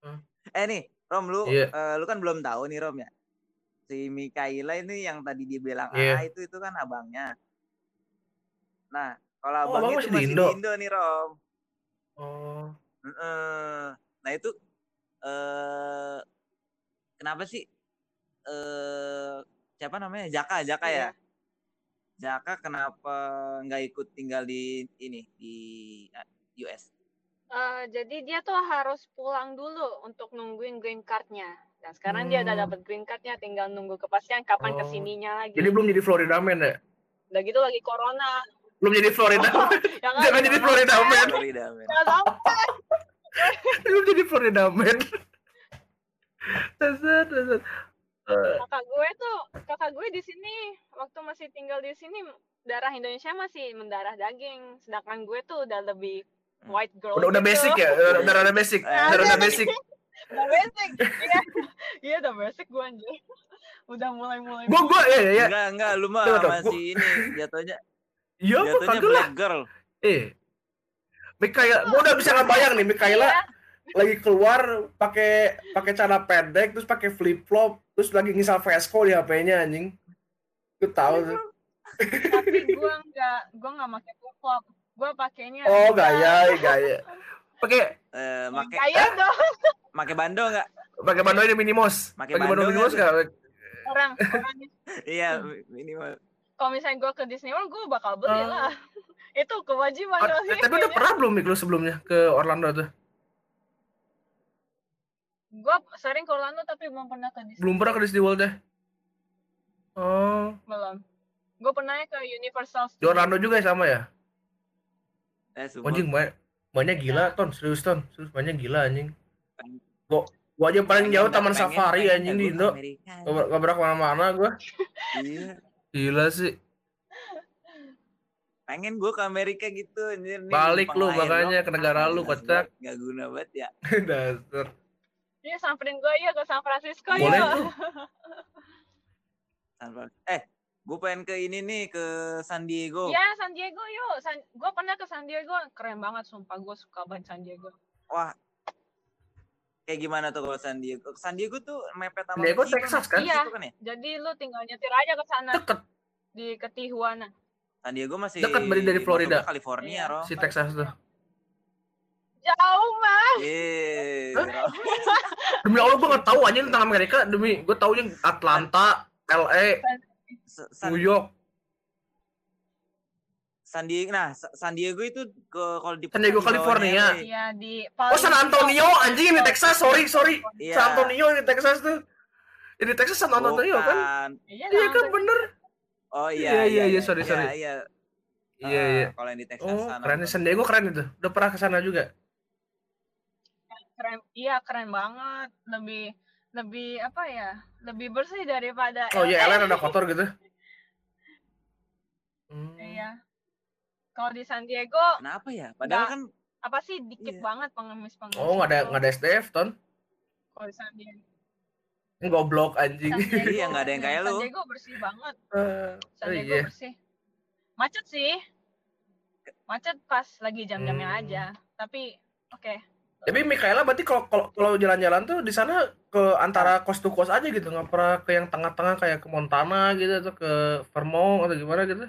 Hmm. Eh nih, Rom lu Iya. eh, lu kan belum tahu nih Rom ya. Si Mikaela ini yang tadi dibilang Iya. AA itu itu kan abangnya. Nah, kalau Oh, abangnya abang itu masih di Indo? di Indo nih Rom. Oh, Heeh. Nah itu eh kenapa sih eh siapa namanya Jaka Jaka ya? Iya. Jaka kenapa nggak ikut tinggal di ini di eh, US? Eh, jadi dia tuh harus pulang dulu untuk nungguin green card-nya. Dan sekarang dia udah Hmm. dapat green card-nya, tinggal nunggu kepastian kapan Oh. ke sininya lagi. jadi belum jadi Florida Man ya? Udah gitu lagi corona. Belum jadi Florida. Yang Jangan jadi Florida Man. Florida sampai. belum jadi Florida Man. Dasar, dasar. Eh, kakak gue tuh kakak gue di sini waktu masih tinggal di sini darah Indonesia masih mendarah daging sedangkan gue tuh udah lebih Hmm. White girl udah udah gitu. basic ya, udah udah udah basic, Eh, udah udah basic. udah basic iya iya udah basic gue anjir udah mulai mulai Gua gua ya ya. Enggak enggak lu mah masih ini jatuhnya Iya, gua jatuhnya black girl. Eh. Mikaela, gua udah bisa ngebayang nih Mikaela Iya, lagi keluar pakai pakai celana pendek terus pakai flip flop terus lagi ngisal Vesco di HP-nya anjing. Gue tahu tuh. tapi gue nggak gue nggak pakai flip flop gue pakainya Oh, gaya, gaya. Pakai Eh make gaya dong make bando enggak? pakai bando ini minimos. Pakai Pakai bando bando minimos nggak enggak? orang orang Iya, minimal. kalau misalnya gue ke Disney World gue bakal beli Oh. lah itu kewajiban Ah, dong sih Tapi udah pernah belum Mik lu sebelumnya ke Orlando tuh? gue sering ke Orlando tapi belum pernah ke Disney Belum pernah ke Disney World deh. Oh, belum gue pernah ke Universal di Orlando juga ya sama ya? Eh. Anjing banyak banyak gila ton, serius ton, serius banyak gila anjing. Gua gua aja paling jauh Taman pengen- Safari pengen anjing gua di ke Indo. Gak gak pernah ke mana-mana gua. Iya. Gila sih. Pengen gue ke Amerika gitu anjir nih. Balik lu makanya ke negara lu, kocak. Nggak guna banget ya. Dasar. Iya samperin gue ya ke San Francisco Boleh ya. San Eh, gue pengen ke ini nih ke San Diego. Ya San Diego yuk. San... Gue pernah ke San Diego, keren banget sumpah gue suka banget San Diego. Wah. kayak gimana tuh kalau San Diego? San Diego tuh mepet sama San Diego, Texas, kan? Iya. kan ya? Jadi lu tinggal nyetir aja ke sana Deket di ke Tijuana. San Diego masih Deket berarti dari Florida. California, Iya. Rom. si Texas tuh. Jauh mah. Yeay, Hah? Rom. Demi Allah gue gak tahu aja tentang Amerika. Demi gue taunya Atlanta, LA, San, New York. San Diego, nah Sa- San Diego itu ke kalau di San Diego, California. Iya di Oh San Antonio anjing ini Texas. Sorry sorry. Iya. San Antonio ini Texas tuh. Ini Texas San Antonio kan? Bukan. Iya, Iya San kan bener. Oh Iya, iya iya, iya, sorry, iya, sorry. Iya, Iya Ah, iya. Kalau yang di Texas Oh San keren. San Diego keren itu. Udah pernah ke sana juga. keren iya keren banget lebih lebih apa ya lebih bersih daripada Oh iya. LA ada kotor gitu. Hmm. iya kalau di San Diego Kenapa ya? Padahal kan apa sih dikit Iya. banget pengemis pengemis Oh nggak ada nggak ada SDF ton? kalau di San Diego Goblok anjing. San Iya, nggak ada yang kayak San lu. Diego bersih banget Eh, San oh Diego iya. bersih macet sih macet pas lagi jam-jamnya Hmm. aja tapi oke Tapi Mikaela berarti kalau kalau kalau jalan-jalan tuh di sana ke antara coast to coast aja gitu, nggak pernah ke yang tengah-tengah kayak ke Montana gitu atau ke Vermont atau gimana gitu?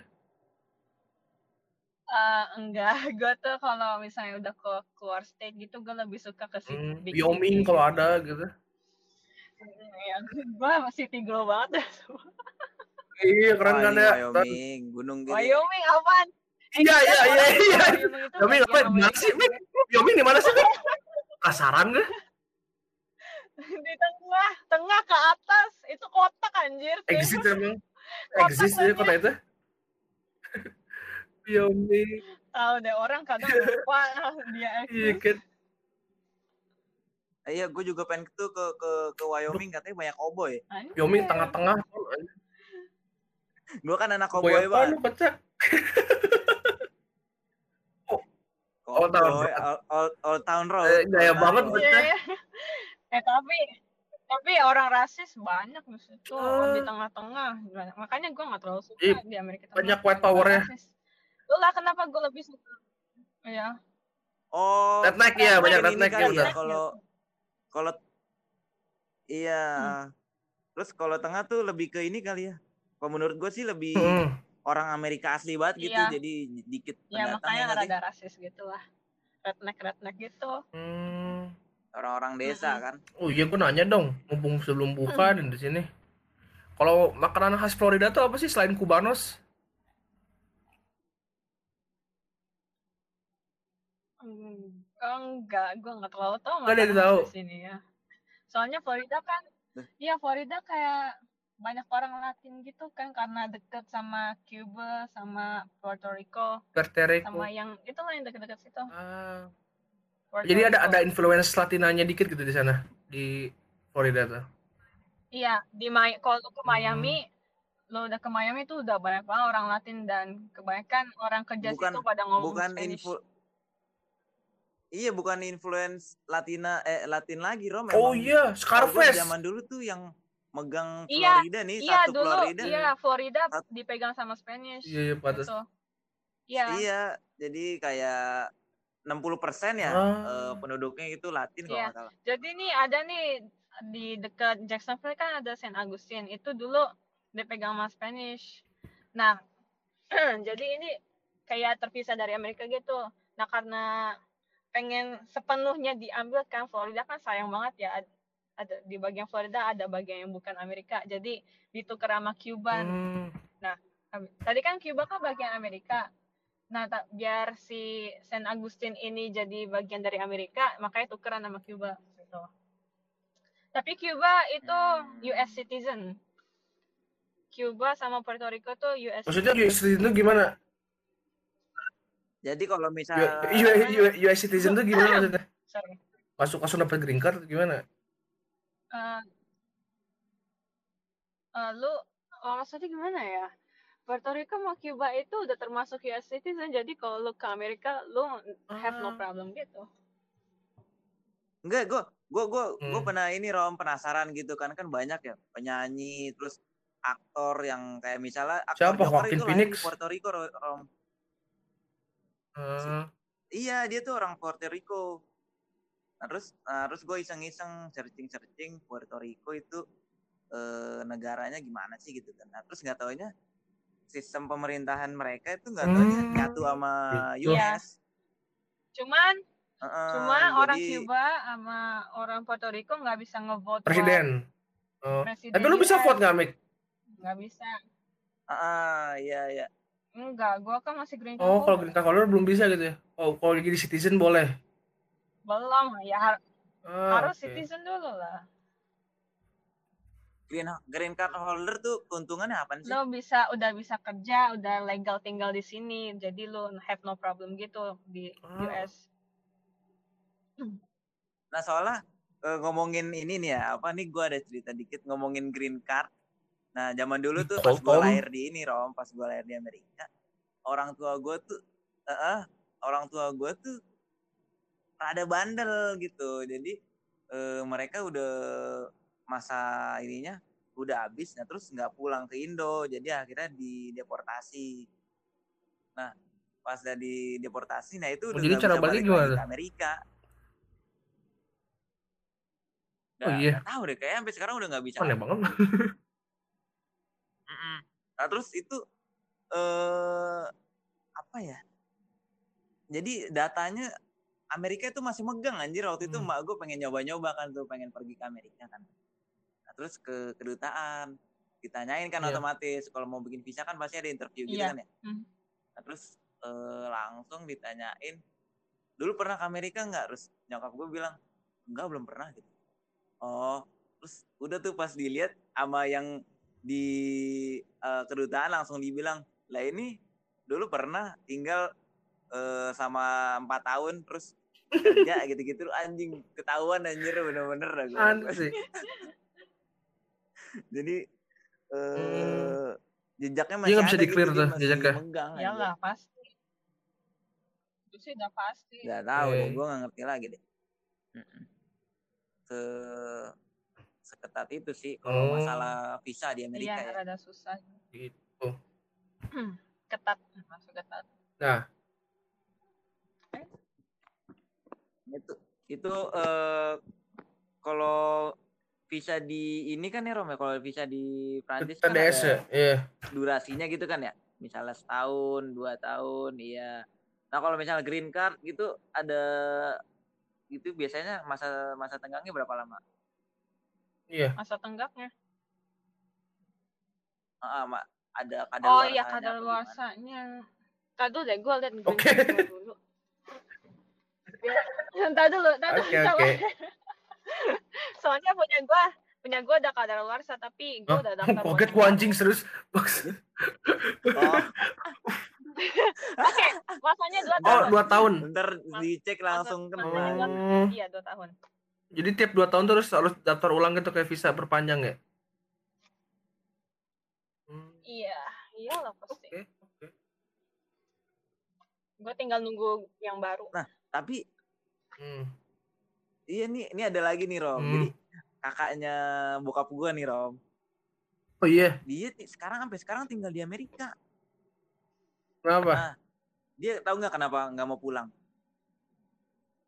Eh, enggak gue tuh kalau misalnya udah ke keluar state gitu gue lebih suka ke city Hmm, big Wyoming city kalau ada gitu. ya gue masih tinggal banget Iya keren kan ya. Wyoming, gunung gede. Wyoming apaan Iya iya iya iya. Wyoming itu Wyoming apa? bagian Di mana Amerika sih? Mik? Wyoming di mana sih? Mik? Kasaran gak? di tengah tengah ke atas itu kotak anjir Exit emang. Kota Exist ya kota itu. Wyoming. tahu deh orang kadang lupa dia Iya eksis kan. Iya, gue juga pengen tuh ke ke ke Wyoming katanya banyak koboi. Anjir. Wyoming tengah-tengah. Gue kan anak Boy apa banget. lu kocak? Old Town Cowboy, Road. Old, Old- Old Town Road. Eh, gaya banget. Bocah. Iya, iya. eh tapi tapi orang rasis banyak di situ Ah. di tengah-tengah Banyak. makanya gue nggak terlalu suka Ih, di Amerika banyak Tengah. white power-nya. Lu lah kenapa gue lebih suka ya Oh, Redneck ya, banyak redneck kali ya, benar. Kalau kalau iya. Hmm. Terus kalau tengah tuh lebih ke ini kali ya. Kalau menurut gue sih lebih Hmm. Orang Amerika asli banget gitu, Iya. jadi dikit ya pendatang makanya ya rada rasis gitu lah redneck redneck gitu Hmm. orang-orang desa Mm-mm. kan. Oh iya gue nanya dong, mumpung sebelum buka dan di sini. Kalau makanan khas Florida tuh apa sih selain Cubanos? Hmm, enggak, gue nggak terlalu tahu Nggak ada yang makanan tahu. di sini ya. Soalnya Florida kan, iya Florida kayak banyak orang Latin gitu kan karena deket sama Cuba, sama Puerto Rico, Puerto Rico. sama yang itu lah yang deket-deket situ. Ah. Puerto Jadi ada Rico. ada influence Latinanya dikit gitu di sana di Florida tuh. Iya di Mi- kalau ke Hmm. Miami, lo udah ke Miami tuh udah banyak banget orang Latin dan kebanyakan orang kerja Bukan- situ pada ngomong Bukan Spanish. info Iya, bukan influence Latina eh Latin lagi, Rom. Oh iya, Scarface. zaman dulu tuh yang megang Iya, Florida nih, Iya satu dulu, Florida. iya Florida Sat- dipegang sama Spanish. Iya, iya, pantas. gitu. Iya. Iya, jadi kayak 60% ya Ah. eh, penduduknya itu Latin kalau Iya. nggak salah. Jadi nih ada nih di dekat Jacksonville kan ada Saint Augustine. Itu dulu dipegang sama Spanish. Nah, jadi ini kayak terpisah dari Amerika gitu. Nah, karena pengen sepenuhnya diambil kan Florida kan sayang banget ya ada di bagian Florida ada bagian yang bukan Amerika. Jadi ditukar sama Cuban. Hmm. Tadi kan Cuba kan bagian Amerika. Nah, ta- biar si Saint Augustine ini jadi bagian dari Amerika, makanya tukeran sama Cuba. Gitu. Tapi Cuba itu Hmm. US citizen. Cuba sama Puerto Rico tuh US Maksudnya US citizen tuh gimana? Jadi kalau U- misal U- U- US citizen tuh gimana maksudnya? Sorry. Masuk langsung dapat green card gimana? Eh, eh, lu oh, maksudnya gimana ya? Puerto Rico sama Cuba itu udah termasuk US citizen, jadi kalau lu ke Amerika, lu have no Ah. problem gitu. enggak gue gue gue gue Hmm. pernah ini Rom penasaran gitu kan kan banyak ya penyanyi terus aktor yang kayak misalnya aktor Siapa? Joker Joaquin itu lahir Phoenix? di Puerto Rico Ro- Rom. Ah. Iya, dia tuh orang Puerto Rico. Nah, terus nah, terus gue iseng-iseng searching-searching Puerto Rico itu eh, negaranya gimana sih gitu kan. Nah, terus nggak taunya sistem pemerintahan mereka itu nggak taunya Hmm, nyatu sama gitu. US. Cuman Heeh, cuma orang jadi- Cuba sama orang Puerto Rico nggak bisa ngevote Presiden. Presiden Tapi lu bisa US. vote nggak, Mik? nggak bisa Ah, iya iya. enggak gua kan masih green card Oh, kalau green card holder belum bisa gitu ya? Oh, kalau jadi citizen boleh. Belum ya har- Ah, harus oke. citizen dulu lah Green green card holder tuh keuntungannya apa sih? lo bisa udah bisa kerja udah legal tinggal di sini jadi lo have no problem gitu di Ah. US Nah, soalnya eh, ngomongin ini nih ya, apa nih gua ada cerita dikit ngomongin green card. Nah, zaman dulu tuh pas gua Colton. lahir di ini, Rom, pas gua lahir di Amerika, orang tua gua tuh eh, eh, orang tua gua tuh rada bandel gitu. Jadi eh, mereka udah masa ininya udah habis, nah terus nggak pulang ke Indo, jadi akhirnya dideportasi. Nah, pas udah dideportasi, nah itu Oh, udah jadi cara balik gimana? ke Amerika. Oh, Nggak- iya. nggak tahu deh, kayaknya sampai sekarang udah nggak bisa. Aneh banget. Nah terus itu eh apa ya? Jadi datanya Amerika itu masih megang anjir waktu itu Hmm. emak gue pengen nyoba-nyoba kan tuh pengen pergi ke Amerika kan. Nah, terus ke kedutaan ditanyain kan Iya. otomatis kalau mau bikin visa kan pasti ada interview gitu Iya. kan ya. Hmm. Nah, terus eh, langsung ditanyain dulu pernah ke Amerika nggak? Terus nyokap gue bilang enggak belum pernah gitu. Oh, terus udah tuh pas dilihat sama yang di eh, kedutaan langsung dibilang lah ini dulu pernah tinggal eh, sama empat tahun terus kerja gitu-gitu anjing ketahuan anjir bener-bener. Aneh sih. jadi eh Hmm. jejaknya masih nggak bisa ada di-clear gitu, tuh jejaknya. anjir. iyalah pasti itu sih udah pasti Gak tahu deh, Oke. gue gak ngerti lagi deh. Se seketat itu sih kalau Oh. masalah visa di Amerika iya ya. rada susah Gitu. ketat masuk ketat Nah, Itu itu eh kalau visa di ini kan ya Rom ya, kalau visa di Prancis kan TDS ya? ada Iya. durasinya gitu kan ya. Misalnya setahun, dua tahun, iya. Nah kalau misalnya green card gitu ada itu biasanya masa masa tenggangnya berapa lama? Iya. masa tenggaknya Ah, ada kadar oh iya luarsanya Tadi deh gue liat green card gua dulu Ntar dulu, ntar dulu. Oke, oke. Soalnya punya gue, punya gue udah kadar luarsa tapi gue Hah? udah daftar. Buat gua anjing serius. Oh, Oke, masanya dua Oh, tahun. dua tahun. ntar dicek langsung Oh. Iya dua tahun. Jadi tiap dua tahun terus harus daftar ulang gitu kayak visa perpanjang ya? Hmm, Iya, iyalah pasti. Oke. Gue tinggal nunggu yang baru. Tapi Hmm. iya nih, ini ada lagi nih Rom. Hmm. Jadi kakaknya bokap gua nih Rom. Oh iya, Dia nih sekarang sampai sekarang tinggal di Amerika. kenapa? Nah, dia tahu nggak kenapa nggak mau pulang?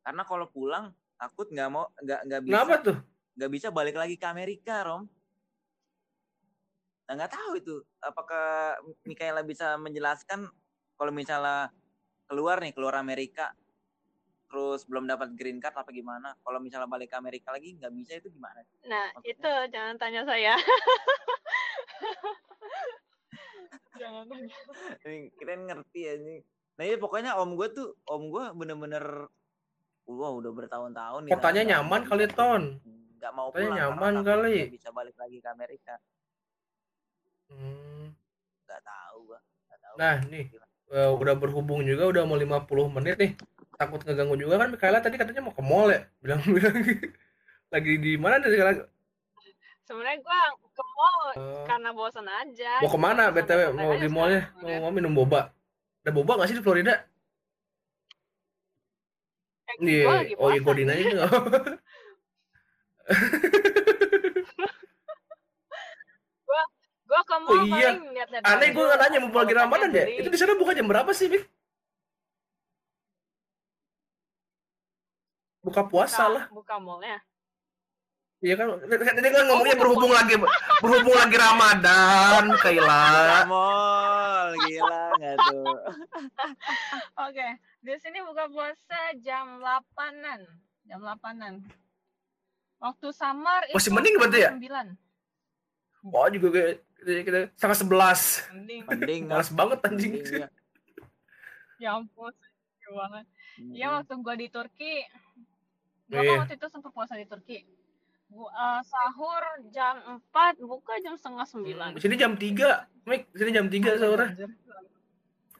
Karena kalau pulang takut nggak mau nggak nggak bisa Kenapa tuh? nggak bisa balik lagi ke Amerika Rom. Nah nggak tahu itu apakah Mikaela bisa menjelaskan kalau misalnya keluar nih keluar Amerika terus belum dapat green card apa gimana? Kalau misalnya balik ke Amerika lagi nggak bisa itu gimana? Nah, Maksudnya? itu jangan tanya saya. jangan tanya. Ini keren ngerti ya ini. Nah iya pokoknya om gue tuh om gue bener-bener wah udah bertahun-tahun nih Kotanya nggak- nyaman kali Ton. nggak mau Kotanya pulang nyaman kali. bisa balik lagi ke Amerika Hmm. nggak tahu tahu Nah, nih. Eh, udah berhubung juga udah mau 50 menit nih. Takut ngeganggu juga kan Mikaela tadi katanya mau ke mall ya. Bilang-bilang lagi di mana nih sekarang? Sebenarnya gue ke mall Eh, karena bosan aja. mau ke mana BTW mau di mallnya? Mau, mau minum boba. Ada boba nggak sih di Florida? Eh, Iya. gua lagi Oh iya godin aja nggak Gua ke mall Oh iya. paling Aneh gue nggak nanya mau lagi Ramadan ya. Itu di sana buka jam berapa sih, Mik? buka puasa lah. buka mallnya Iya kan, ini kan ngomongnya berhubung lagi berhubung lagi Ramadan, Kaila. Mall, gila nggak tuh? oke di sini buka puasa jam 8-an jam 8-an waktu samar Masih mending berarti ya? sembilan Wah juga kayak kita, kita setengah sebelas. mending Mending Malas banget anjing. Mending, ya. ya ampun sedih banget ya Mm. waktu gua di Turki gua Iya. kan waktu itu sempat puasa di Turki gua eh, sahur jam 4 buka jam setengah sembilan Di sini jam 3, Mik. Di sini jam 3 sahurnya. Anjir.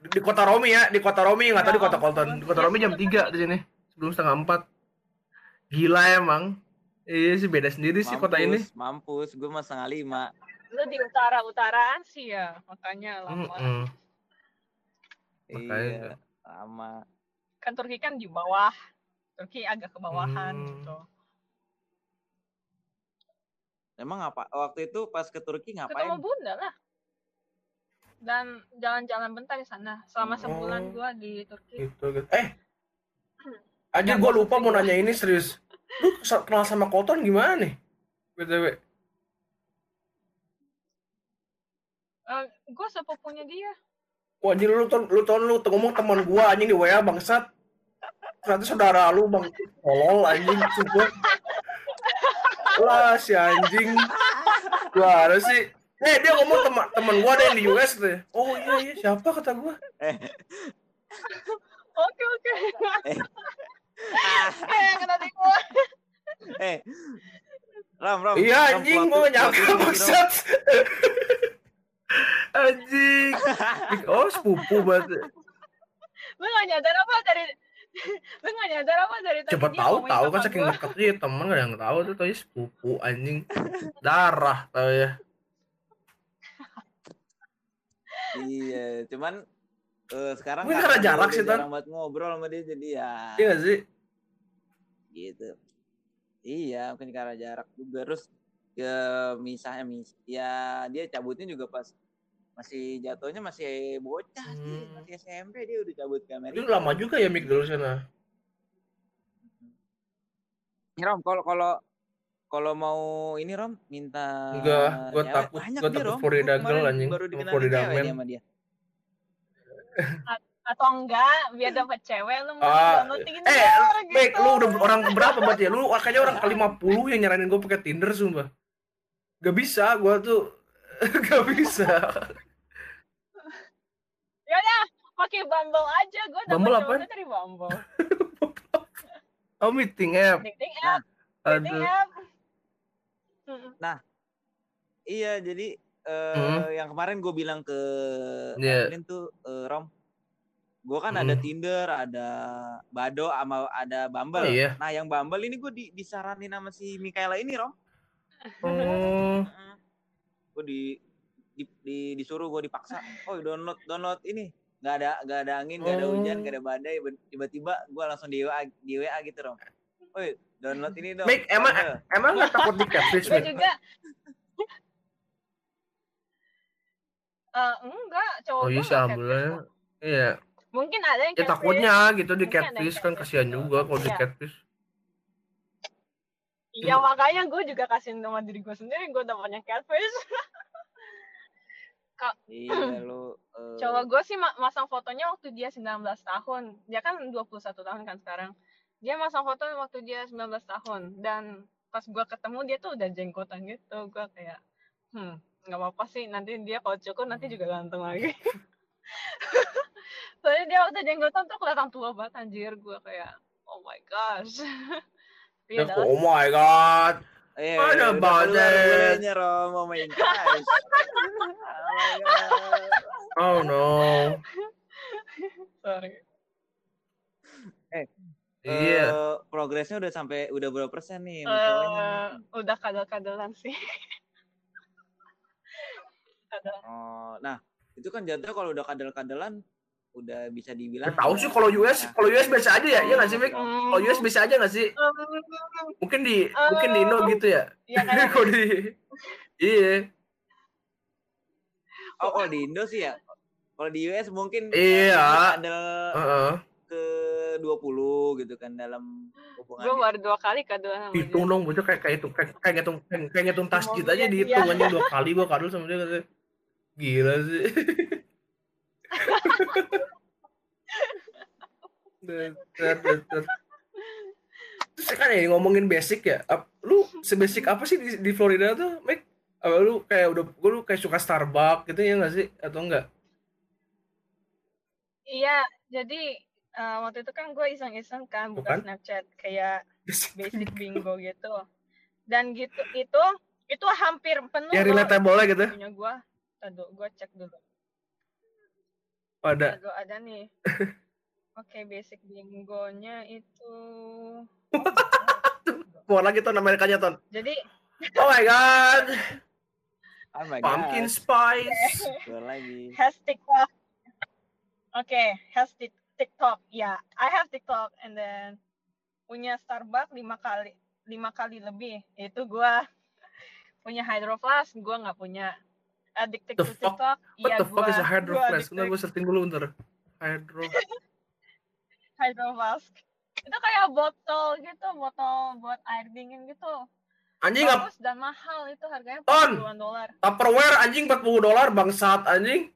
Di kota Romi ya, di kota Romi nggak tahu di Ya kota Kolton. Di kota Romi jam 3 di sini. Sebelum setengah 4. Gila emang. Iya sih beda sendiri sih kota ini. Mampus, gue mah setengah lima. Lu di utara utaraan sih ya makanya lama Mm-mm. Makanya. Iya, lama. kan Turki kan di bawah Turki agak ke bawahan Hmm. gitu Emang apa? Waktu itu pas ke Turki ketemu ngapain? bunda lah dan jalan-jalan bentar di sana selama Hmm. sebulan Oh. gua di Turki Gitu, gitu. Eh. Aja gua lupa mau nanya ini serius. Lu kenal sama Kolton gimana nih? BTW. Eh, gua sepupunya dia Wah, anjing lu ton lu ton lu ngomong teman gua anjing di WA bangsat. Ternyata saudara lu bang tolol anjing sumpah. Lah si anjing. Gua sih. Eh dia ngomong teman teman gua ada yang di US tuh. Oh iya iya siapa kata gua? oke oke Eh. eh di gua eh, Ram, Ram. Iya anjing gua nyangka bangsat. Anjing. Oh sepupu banget. lu gak nyadar apa dari lu gak nyadar apa dari tadi Coba tahu tahu kan saking deketnya ya, temen gak ada yang tahu tuh tadi sepupu anjing. Darah tahu ya. Iya, cuman eh, sekarang Mungkin karena jarak sih, jarang banget ngobrol sama dia jadi ya Iya gak sih? gitu. Iya, mungkin karena jarak juga terus ya misalnya mis ya dia cabutnya juga pas masih jatuhnya masih bocah sih, Hmm. masih SMP dia udah cabut ke Amerika. Itu lama juga ya Mik dulu sana. Nih, Rom, kalau kalau kalau mau ini Rom minta Enggak, gua cewek, takut- banyak gua dia, takut. Florida Gua girl, anjing. Baru Florida man. dia sama dia. atau enggak biar dapat cewek lu mau Ah, eh, Tinder Mik, gitu. lu udah orang keberapa berarti ya? Lu kayaknya orang ke-50 yang nyaranin gue pakai Tinder sumpah. Gak bisa, gua tuh gak bisa. ya udah pakai Bumble aja gua dapat Bumble apaan? dari Bumble Oh, meeting app. dating app dating Aduh. app Mm-mm. Iya, jadi eh Hmm. yang kemarin gue bilang ke Iya. Evelyn tuh eh, Rom, gue kan ada Hmm. Tinder, ada Bado, sama ada Bumble. Oh, iya. Nah, yang Bumble ini gue di, disaranin sama si Mikaela ini Rom. Oh, Gue di, di, di- disuruh gue dipaksa. Oh download download ini. Gak ada gak ada angin, gak ada hujan, Oh. gak ada badai. Ben- Tiba-tiba gue langsung di WA, di WA gitu Rom. Woi download ini dong. Mik, emang emang gak takut di catfish, Gue juga Eh, enggak, cowok Oh iya alhamdulillah. Iya, Mungkin ada yang ya takutnya gitu di catfish kan kasihan juga kalau di Iya. catfish. Iya makanya gue juga kasih nama diri gue sendiri, gue udah banyak catfish. Iya lu. eh, Cowok gue sih ma- masang fotonya waktu dia 19 tahun. Dia kan 21 tahun kan sekarang. Dia masang foto waktu dia 19 tahun. Dan pas gue ketemu dia tuh udah jenggotan gitu. Gue kayak, hmm, nggak apa-apa sih. Nanti dia kalau cukur nanti juga ganteng lagi. Soalnya dia waktu jenggotan tuh kelihatan tua banget anjir. Gue kayak, oh my gosh. Ya, ya udahlah. oh my god. Eh, Ada udah banget. keluar bulenya, Rom. Oh my gosh. oh my god. Oh no. Sorry. Iya. Eh, progresnya udah sampai udah berapa persen nih Eh, cowoknya? udah kadal-kadalan sih. Kadal. Oh, nah itu kan jatuh kalau udah kadal-kadalan udah bisa dibilang. Gak tahu sih kalau US, Nah, kalau US biasa aja ya, iya nggak sih, Mik? Kalau US biasa aja nggak sih? Mungkin di mungkin di Indo gitu ya. Iya Kalau di Iya. Oh, kalau di Indo sih ya. Kalau di US mungkin Iya. ada Heeh. ke ke 20 gitu kan dalam hubungan Gue gitu. baru dua kali kado sama hitung dong bocah kayak kayak itu kayak kayak ngitung kayak, kayak ngitung tasjid Ngomongnya aja dia. dihitung aja dua kali gua kado sama dia katanya gila sih. Terus kan ya ngomongin basic ya, lu sebasic apa sih di, di Florida tuh, Mike? Apa lu kayak udah, gua lu kayak suka Starbucks gitu ya nggak sih? Atau enggak? Iya, jadi eh, waktu itu kan gue iseng-iseng kan buka Bukan? Snapchat kayak Basic. bingo gitu. Dan gitu itu itu hampir penuh Ya relatable lah gitu. punya gue. Tadu, gue cek dulu. Pada Tadu ada nih. Oke, basic bingonya itu. keluar lagi ton Amerikanya ton. Jadi Oh my god, Oh my pumpkin God. spice. Keluar lagi. has TikTok. Oke, has Tik- TikTok. Ya, I have TikTok and then punya Starbucks lima kali lima kali lebih. Itu gua punya Hydro Flask, gua nggak punya. Addicted The to fuck? TikTok. What Iya, the fuck is a gua- hydro gua flask? Ntar addicted gue searching dulu ntar. Hydro. Hydro Flask. Itu kayak botol gitu, botol buat air dingin gitu. Anjing ap- Bagus dan mahal itu harganya Ton! 40 dolar. Tupperware anjing 40 dolar bangsat anjing.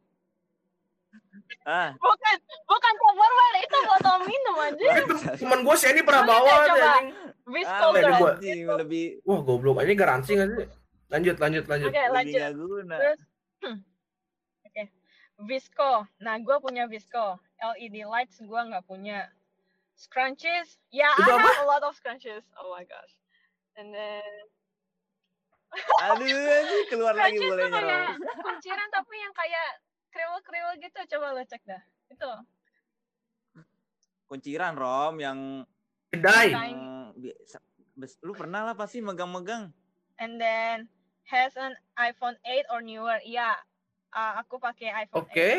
Ah, Bukan, bukan Tupperware, itu botol minum aja. Temen gue sih ini pernah bawa anjing. Ah, gua- anjing, lebih Wah goblok anjing garansi nggak sih? Lanjut lanjut lanjut. Oke, lebih lanjut. guna. Terus, oke, Visco. Nah, gue punya Visco. LED lights gue nggak punya. Scrunchies, ya Itu I apa? have a lot of scrunchies. Oh my gosh. And then Aduh, anjing, keluar lagi Ros. kunciran tapi yang kayak kriwel-kriwel gitu. Coba lo cek dah. Itu. Kunciran Rom yang Kedai. Yang lu pernah lah pasti megang-megang. And then has an iPhone 8 or newer. Ya, uh, aku pakai iPhone 8. Oke.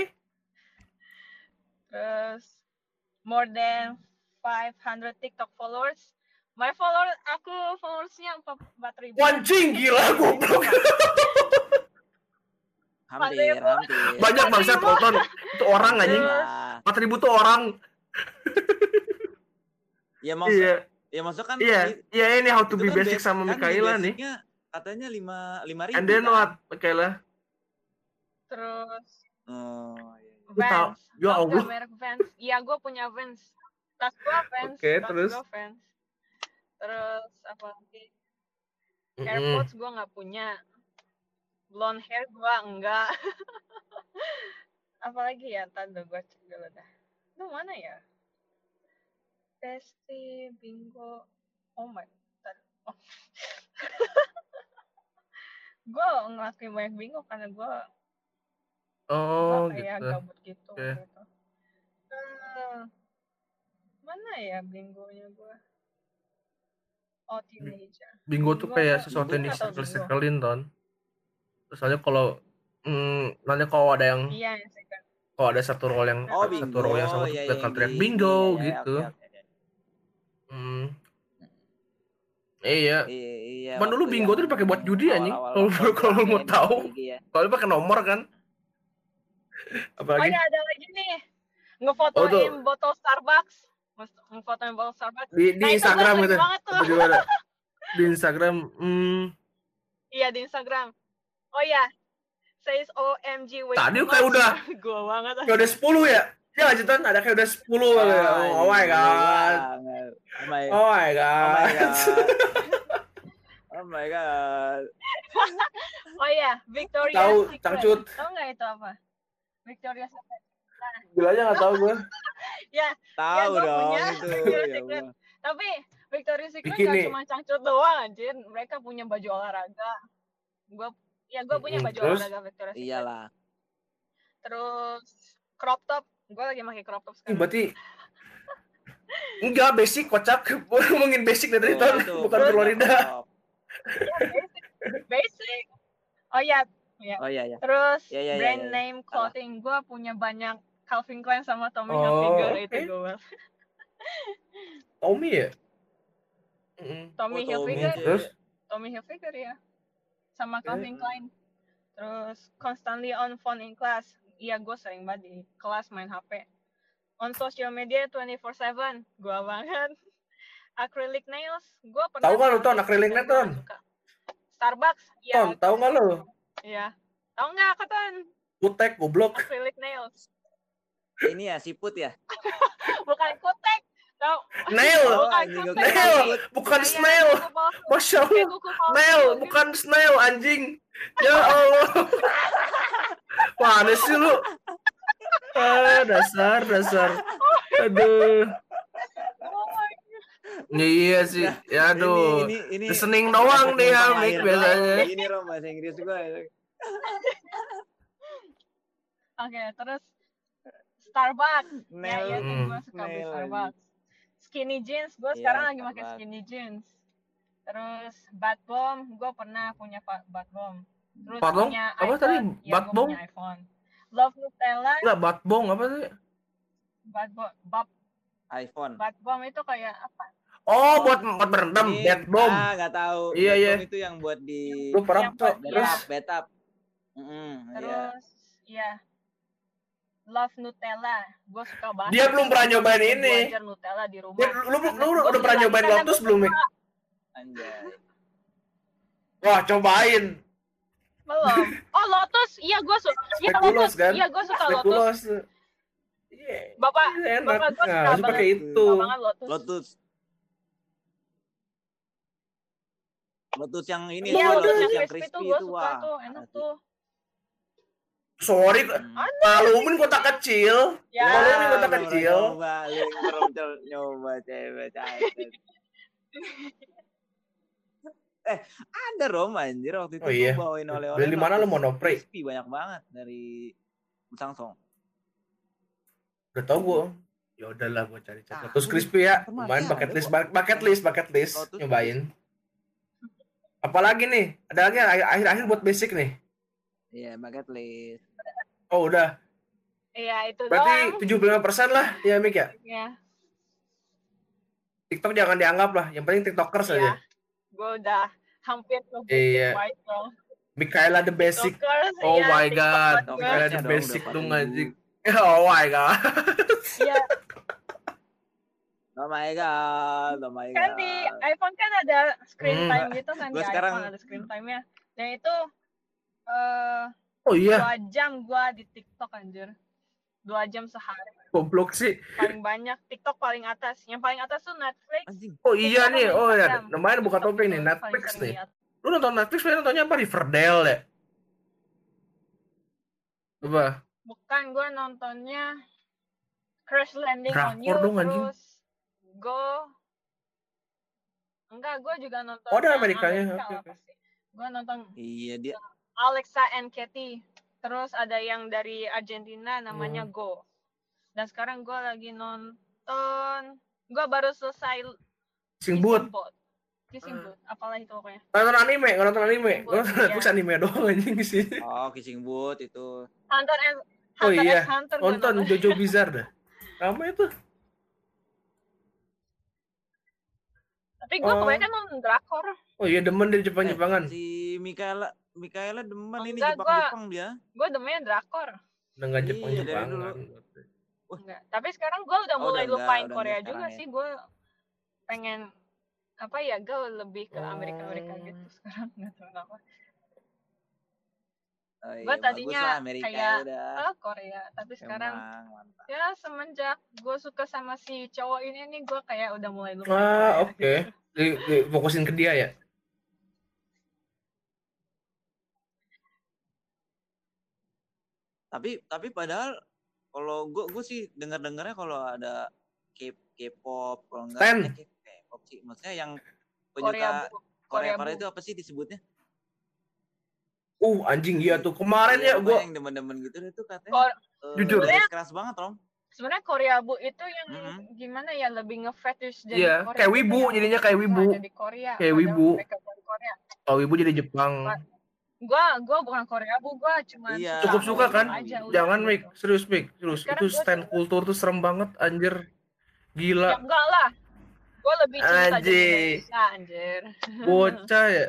Terus more than 500 TikTok followers. My follower aku followersnya 4000. Anjing gila goblok. Hampir, hampir. Banyak bangsat ribu. Colton. Itu orang anjing. Lah. 4000 tuh orang. Ya maksud, Iya. ya maksud kan Iya. Iya ini how to be kan basic bas- sama kan Mikaela nih. Katanya lima lima ribu. And then kan? what? Mikaela. Terus Oh, iya, iya. Vans. ya Allah. merek Vans? Iya, gue punya Vans. Tas gue Vans. Oke, tas terus? Vans. Terus apa lagi? AirPods gue nggak punya. Blonde hair gue enggak. apa lagi ya? Dulu gue cek dulu dah. Itu mana ya? Besti, bingo. Oh my. Oh. Gue ngelakuin banyak bingo karena gue Oh kayak gitu. gabut gitu. Oke. gitu. Eh, mana ya bingonya gue? Oh, teenager. Bingo tuh kayak sesuatu yang disekel-sekelin ton. Soalnya kalau hmm, nanti kalau ada yang Iya, kalau ada satu roll yang Oh, satu bingo. row yang sama Iya, bakal yang teriak di- bingo iya, iya, gitu. oke, oke. Hmm. Iya. Iya, iya. Cuman dulu bingo tuh dipakai buat judi, anjing. Kalau- kalau mau tahu. iya. Soalnya pakai nomor kan. Oh Apalagi ya ada lagi nih. Ngefotoin Oh, tuh. botol Starbucks. Nge- Ngefotoin botol Starbucks. di, di Nah, itu Instagram gua gitu. sering banget tuh. Apa juga ada. Di Instagram, hmm, Iya di Instagram. Oh ya. Says OMG wait. Tadi kayak udah- Gua banget. kayak udah 10 ya? Ya lanjutan ada kayak udah 10 Ah, ya. Oh, my iya, god. banget. Oh my, Oh my oh my god. god. Oh my god. Oh ya, Victoria Tahu, Secret. Cangcut. Tahu nggak itu apa? Victoria Secret. Gila aja gak tau gue. Ya, Tahu gua dong punya itu. Victoria's Ya Secret. Tapi Victoria's Secret Bikini. nggak cuma cangcut doang anjir. Mereka punya baju olahraga. Gua ya gua punya baju terus? olahraga Victoria's Secret. Iyalah. Terus crop top. Gua lagi pakai crop top sekarang. Berarti Enggak, basic kocak. Gua ngomongin basic dari Tuh, tadi, bukan Florida. Rob. Basic. Oh ya, Oh iya iya. terus Ya, ya, ya, brand ya, ya. name clothing. Gua punya banyak Calvin Klein sama Tommy Oh, Hilfiger oke. itu gue. Tommy ya? Tommy Oh, Tommy. Hilfiger. Terus? Tommy Hilfiger ya sama Calvin Hmm. Klein terus constantly on phone in class iya gue sering banget di kelas main HP on social media 24/7 gua banget. Acrylic nails gua pernah Tahu nggak lu, Ton, acrylic tapi nail, gua nggak Ton? Starbucks ya Ton, tahu nggak lo? iya. Tahu nggak kak Ton? Kutek goblok. acrylic nails. Ini ya siput ya. bukan kutek Nail, nail, bukan snail. Masya Allah. Nail, gitu. bukan snail anjing. Ya Allah. Mana sih lu? Ah, dasar, dasar. Aduh. Oh my God. Iya sih. Ya aduh. Ini, ini, ini Listening doang nih ya, Mik, biasanya. Ini Rom bahasa Inggris gua. Oke, terus Starbucks. Ya, Nail. iya sih Hmm. gue suka beli Starbucks. Skinny jeans, gue Iya, sekarang lagi pakai skinny jeans. Terus Bath Bomb, gue pernah punya pa- Bath Bomb. Terus Bomb? punya Apa iPhone, tadi? ya, gua Bomb? punya iPhone. Love Nutella, Enggak, batbong apa sih? Bath Bomb, Bath, iPhone. Bath Bomb itu kayak apa? Oh, buat buat berendam, Ini- bad bomb. Ah, nggak tahu. Iya, iya. bomb itu yang buat di Lu pernah terus betap, betap. Mm, iya. Terus, ya. Love Nutella, gue suka banget. Dia belum pernah nyobain Gua ini. belajar Nutella di rumah. Dia, lu, lu, lu gua udah pernah nyobain Lotus gua belum, Mik? Anjay. Wah, cobain. Belum. Oh Lotus, iya gue suka. Iya Lotus, kan? iya gue suka Lotus. Iya. Bapak, Iya, enak. bapak gua Nah, suka harus pakai banget. itu. suka banget Lotus. Lotus. Lotus yang ini Iya tuh, Lotus yang yang crispy crispy tuh gue itu suka wah. tuh, enak tuh. Sorry, Hmm. maklumin kota kecil. Ya, Kalau ini kota kecil. Nyoba, nyoba- nyoba cewek eh, ada Rom anjir waktu itu Oh, iya. bawain oleh-oleh. Beli di mana lu, Lotus Monoprix? Crispy banyak banget dari Samsung. Udah tau gue. Ya udahlah gue cari-cari. Ah, Lotus lu- crispy ya. Lumayan ada bucket list, bucket list, bucket list. Nyobain. Apalagi nih? Ada lagi yang akhir-akhir buat basic nih. Iya, bucket list. Oh udah. Iya itu Berarti doang. 75% lah ya Mik ya. Ya, TikTok jangan dianggap lah. Yang penting tiktokers Iya. aja. gue udah hampir ke Iya. Mikaela the basic. Tiktokers, Oh iya, my God. Mikaela the dong, basic dong 4000. anjing. Oh my god. Iya, Oh my god, oh my god. kan di iPhone kan ada screen Hmm. time gitu kan Gua di sekarang- iPhone ada screen time-nya. Dan itu eh Oh iya, dua jam gua di TikTok anjir. Dua jam sehari. goblok sih. Paling banyak TikTok paling atas. Yang paling atas tuh Netflix. Anjing. Oh iya TikTok nih. Oh ya, Instagram. namanya buka topeng nih, Netflix nih. Lu nonton Netflix, lu nontonnya apa? Riverdale ya? Coba. Bukan gua nontonnya Crash Landing on Drakor You dong, anjing. terus Go Enggak, gua juga nonton Oh, ada Amerikanya. Amerika Oke, lah oke. pasti. Gua nonton Iya dia. Alexa and Katy. Terus ada yang dari Argentina namanya Hmm. Go. Dan sekarang gua lagi nonton gua baru selesai. Kissing Hmm. Boot, apalah itu pokoknya. Nonton anime, nggak nonton anime. Gue nonton iya. Anime doang anjing di sini. Oh, Kissing Booth itu. Hunter and Oh Hunter iya, x Hunter Nonton Jojo Bizarre dah. Lama itu. Tapi gua Oh. kebanyakan nonton drakor. Oh iya demen dari Jepang-Jepangan. Eh, si Mikaela Mikaela demen ini Enggak, Jepang-Jepang dia. Gua demennya drakor. Udah nggak Iya, Jepang-Jepangan. dari Enggak. Tapi sekarang gua udah Oh, mulai udah enggak, lupain udah Korea enggak juga ya. sih. Gua pengen apa ya, gue lebih ke Amerika-Amerika Oh. gitu sekarang nggak tahu kenapa. Oh, iya, bagus tadinya lah Amerika kayak- udah. Oh, Korea. Tapi sekarang Emang, mantap. ya semenjak gue suka sama si cowok ini nih gue kayak udah mulai lupain Ah, Korea oke. gitu. Di, di, fokusin ke dia ya. Tapi tapi padahal kalau gua gua sih dengar-dengarnya kalau ada K K-pop kalau enggak Stan. K- K-pop sih maksudnya yang Korea penyuka. Korea Korea Korea itu apa sih disebutnya? Uh, anjing iya tuh. Kemarin Iya, ya pokoknya gua yang demen-demen gitu itu katanya. Kor- eh, Jujur. keras banget, Rom. Sebenarnya Korea bu itu yang Mhm. gimana ya lebih ngefetish jadi Iya, Korea kayak gitu wibu, yang jadinya kayak suka wibu. Kayak wibu. mereka bukan Korea kalau ibu jadi Jepang. Gua gua bukan Korea bu gua cuma Iya. Cukup suka kan? aja, Jangan. Mik, serius Mik, serius. Sekarang Itu stand kultur tuh serem banget anjir. ya Gila, enggak lah gua lebih cinta. Indonesia anjir bocah ya.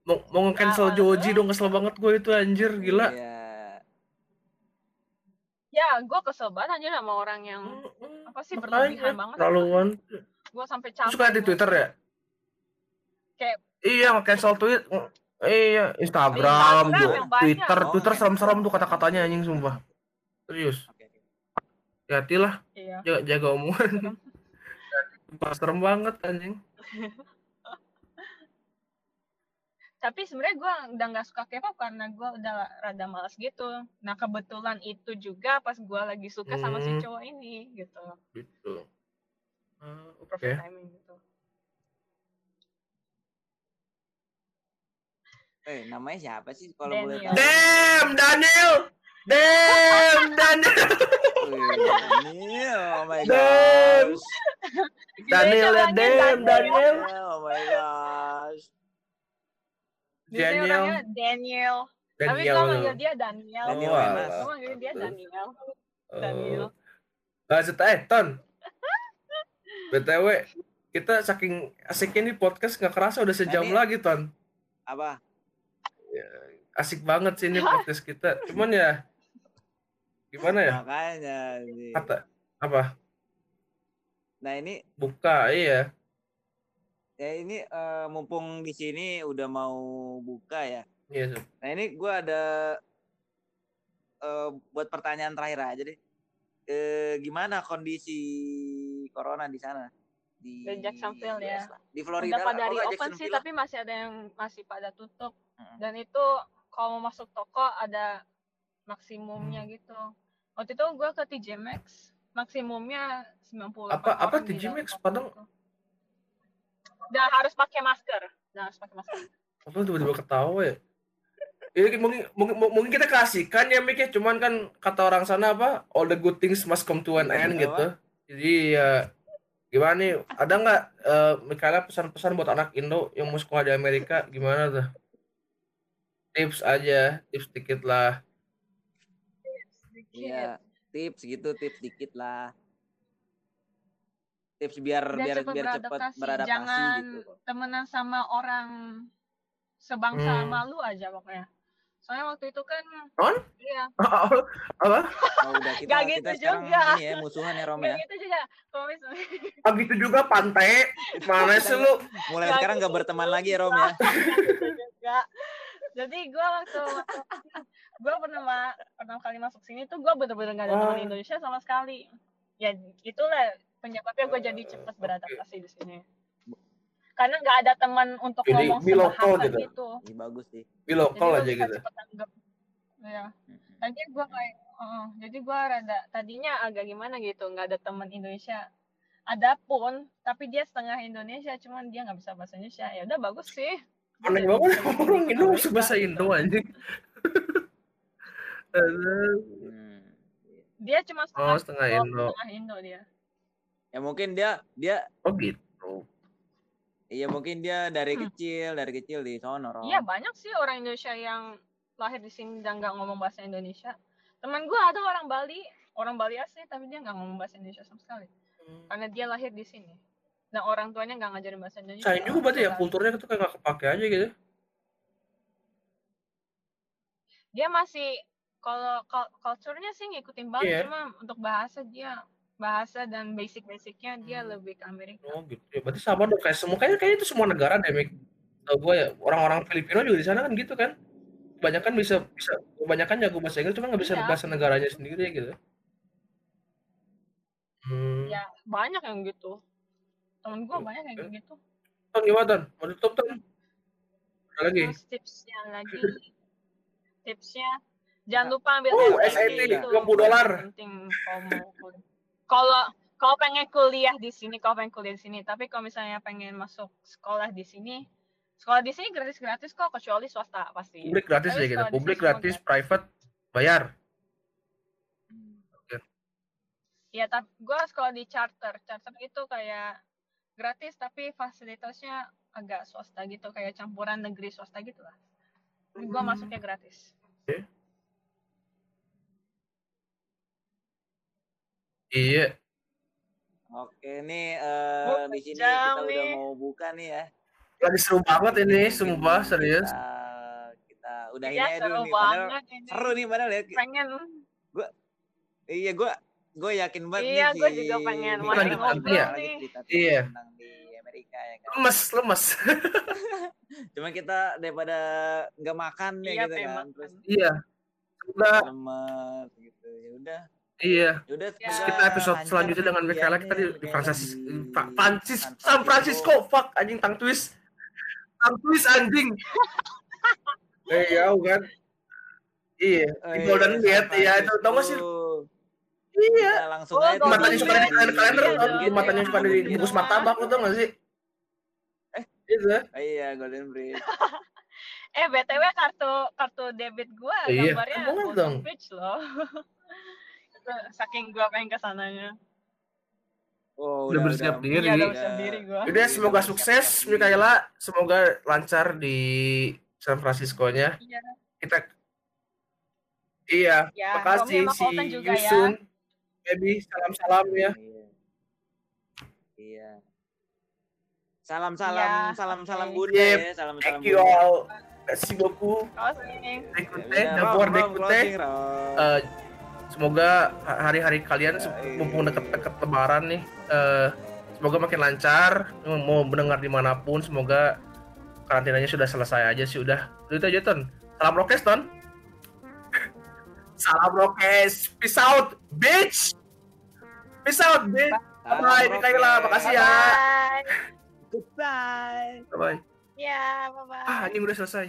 Mau, mau nge-cancel Awal Joji dong kesel banget gue itu anjir, gila. Iya. ya ya gue kesel banget aja sama orang yang apa sih Makanya, berlebihan banget terlaluan gue sampai capek suka di. Twitter ya Kayak- iya nge-cancel tweet iya Instagram, Instagram banyak. Twitter. Twitter serem-serem tuh kata-katanya anjing sumpah. Serius. Oke. hati-hatilah. Iya. Jaga, jaga omongan. Sumpah, serem banget anjing. Tapi sebenarnya gue udah nggak suka K-pop karena gue udah rada malas gitu. Nah kebetulan itu juga pas gue lagi suka sama si Hmm. cowok ini gitu. Gitu. Eh, oke. Timing Eh, namanya siapa sih kalau boleh Daniel. tahu? Damn Daniel Damn Daniel Daniel, oh my Damn. gosh. Daniel ya damn Daniel. Daniel Oh my gosh. Daniel orangnya Daniel tapi Daniel manggil dia Daniel Daniel Oh, manggil dia Daniel Oh. Daniel. Nah, serta eh Ton. BTW, kita saking asiknya nih podcast nggak kerasa udah sejam Ini- lagi Ton. Apa? Asik banget sih ini podcast kita. Cuman ya gimana ya? Makanya nih. Kata apa? Nah, ini Buka iya. ya ini eh, mumpung di sini udah mau buka ya. Iya, Sob. Nah, ini gua ada eh, buat pertanyaan terakhir aja deh. Eh, gimana kondisi corona di sana? Di Di Jacksonville ya. Di Florida. udah pada. Oh, di nggak, open sih tapi masih ada yang masih pada tutup. Dan itu kalau mau masuk toko ada maksimumnya Hmm. gitu waktu itu gue ke TJ Maxx maksimumnya 90 Apa- apa TJ Maxx? Padahal- udah harus pakai masker udah harus pakai masker Apa tiba-tiba ketawa ya? Ini mungkin, mungkin, mungkin kita kasihkan ya Mik ya, cuman kan kata orang sana apa? All the good things must come to an end Apa? gitu. Jadi ya gimana nih? Ada nggak eh Mikaela pesan-pesan buat anak Indo yang mau sekolah di Amerika gimana tuh? Tips aja, tips dikit lah. Iya, tips gitu, tips dikit lah. Tips biar Biar biar cepet biar cepat beradaptasi, beradaptasi jangan gitu. temenan sama orang sebangsa Hmm. sama lu aja pokoknya soalnya waktu itu kan On? iya apa? Oh, udah kita kita gitu sekarang juga. ini ya musuhan ya Rom ya. gitu juga kalau misalnya Ah gitu juga pantai. Mana sih lu? Mulai Nggak sekarang nggak gitu berteman lagi ya Rom ya. juga jadi gue waktu gue pernah pertama kali masuk sini tuh gue bener-bener gak ada Oh. teman Indonesia sama sekali ya itulah penyebabnya gue jadi cepat beradaptasi di sini karena nggak ada teman untuk Jadi ngomong local sebahasa gitu. gitu Ih, bagus sih. Jadi lokal aja gitu. ya tadi gue kayak oh, jadi gue rada tadinya agak gimana gitu nggak ada teman Indonesia ada pun tapi dia setengah Indonesia cuman dia nggak bisa bahasa Indonesia ya udah bagus sih Aneh banget bisa orang Indo Amerika. bahasa Indo anjing. Aduh. Hmm. dia cuma Oh, setengah setengah Indo, Indo. setengah Indo dia Ya mungkin dia dia Oh gitu. iya mungkin dia dari Hmm. kecil dari kecil di sono. Iya banyak sih orang Indonesia yang lahir di sini dan nggak ngomong bahasa Indonesia. Teman gue ada orang Bali, orang Bali asli tapi dia nggak ngomong bahasa Indonesia sama sekali karena dia lahir di sini. Dan orang tuanya nggak ngajarin bahasa Indonesia. Sayang juga berarti ya kulturnya itu kayak nggak kepake aja gitu. Dia masih kalau culture-nya sih ngikutin banget Iya. cuma untuk bahasa dia bahasa dan basic-basicnya dia Hmm. lebih ke Amerika. Oh gitu. Ya, berarti sama dong kayak semua kayaknya kayaknya itu semua negara deh, Mik. Tau gue ya orang-orang Filipino juga di sana kan gitu kan. Kebanyakan bisa bisa kebanyakan jago bahasa Inggris cuma nggak bisa Iya. bahasa negaranya sendiri gitu. Hmm. Ya banyak yang gitu. Temen gue banyak yang gitu. Ton gimana Ton? Mau tutup Ton? Ada lagi? Terus tipsnya lagi, tipsnya jangan lupa ambil Oh, SAT, SAT, itu 50 dolar. penting kalau. Kalau pengen kuliah di sini, kalau pengen kuliah di sini, tapi kalau misalnya pengen masuk sekolah di sini, sekolah di sini gratis-gratis kok kecuali swasta pasti. Publik gratis Tapi ya gitu. Publik gratis, private bayar. Hmm. Ya, tapi gue sekolah di charter. Charter itu kayak gratis tapi fasilitasnya agak swasta gitu, kayak campuran negeri swasta gitu lah. Gue Hmm. masuknya gratis. Iya. Oke nih eh, Oh, di sini jam kita udah nih. mau buka nih ya. Lagi seru banget ini, sumpah serius. Kita, kita udahin Ya, aja seru dulu nih. Padahal banget ini. seru nih padahal ya. Pengen Iya, gue gue yakin banget Iya, si juga pengen ngobrol bakal nih. cerita Iya. tentang di Amerika ya kan. lemes lemes Cuma kita daripada nggak makan ya Iya, gitu pengen kan. makan. Terus iya udah lemes gitu. Ya udah. iya Ya udah Ya. semoga kita episode selanjutnya dengan Michaela kita di, di ya Francis kan, di Fra- Francis San Francisco fuck anjing tang twist tang twist anjing eh jauh kan iya Oh di iya, Golden San Gate iya itu tau gak sih. Iya Kita langsung Oh, aja matanya suka di kalender kalender Iya matanya suka di Iya. bungkus martabak lo tau gak sih Eh. itu Oh iya, Golden Bridge. Eh, BTW kartu kartu debit gua Iya, gambarnya kan Golden dong. Bridge loh. Saking gua pengen ke sananya. Oh, Udah bersiap diri. Iya, udah Iya, bersiap diri gua. Udah semoga sukses Mikaela, semoga lancar di San Francisco-nya. Iya. Kita Iya, Ya, makasih si juga ya. Baby, salam-salam ya. Iya. Iya. Salam-salam, Iya, salam-salam oke. Bunda ya, salam-salam Thank you all. Ya Rom, d'écouter. closing, Rom. Eh, semoga hari-hari kalian se- Ya, mumpung iya. deket-deket lebaran nih eh, semoga makin lancar mau mendengar di mana pun semoga karantinanya sudah selesai aja sih udah itu aja ton salam rokes ton salam rokes peace out bitch peace out bitch bye Roke. Mikaela makasih ya Bye. Goodbye. bye Ya, bye-bye. ah anjing udah selesai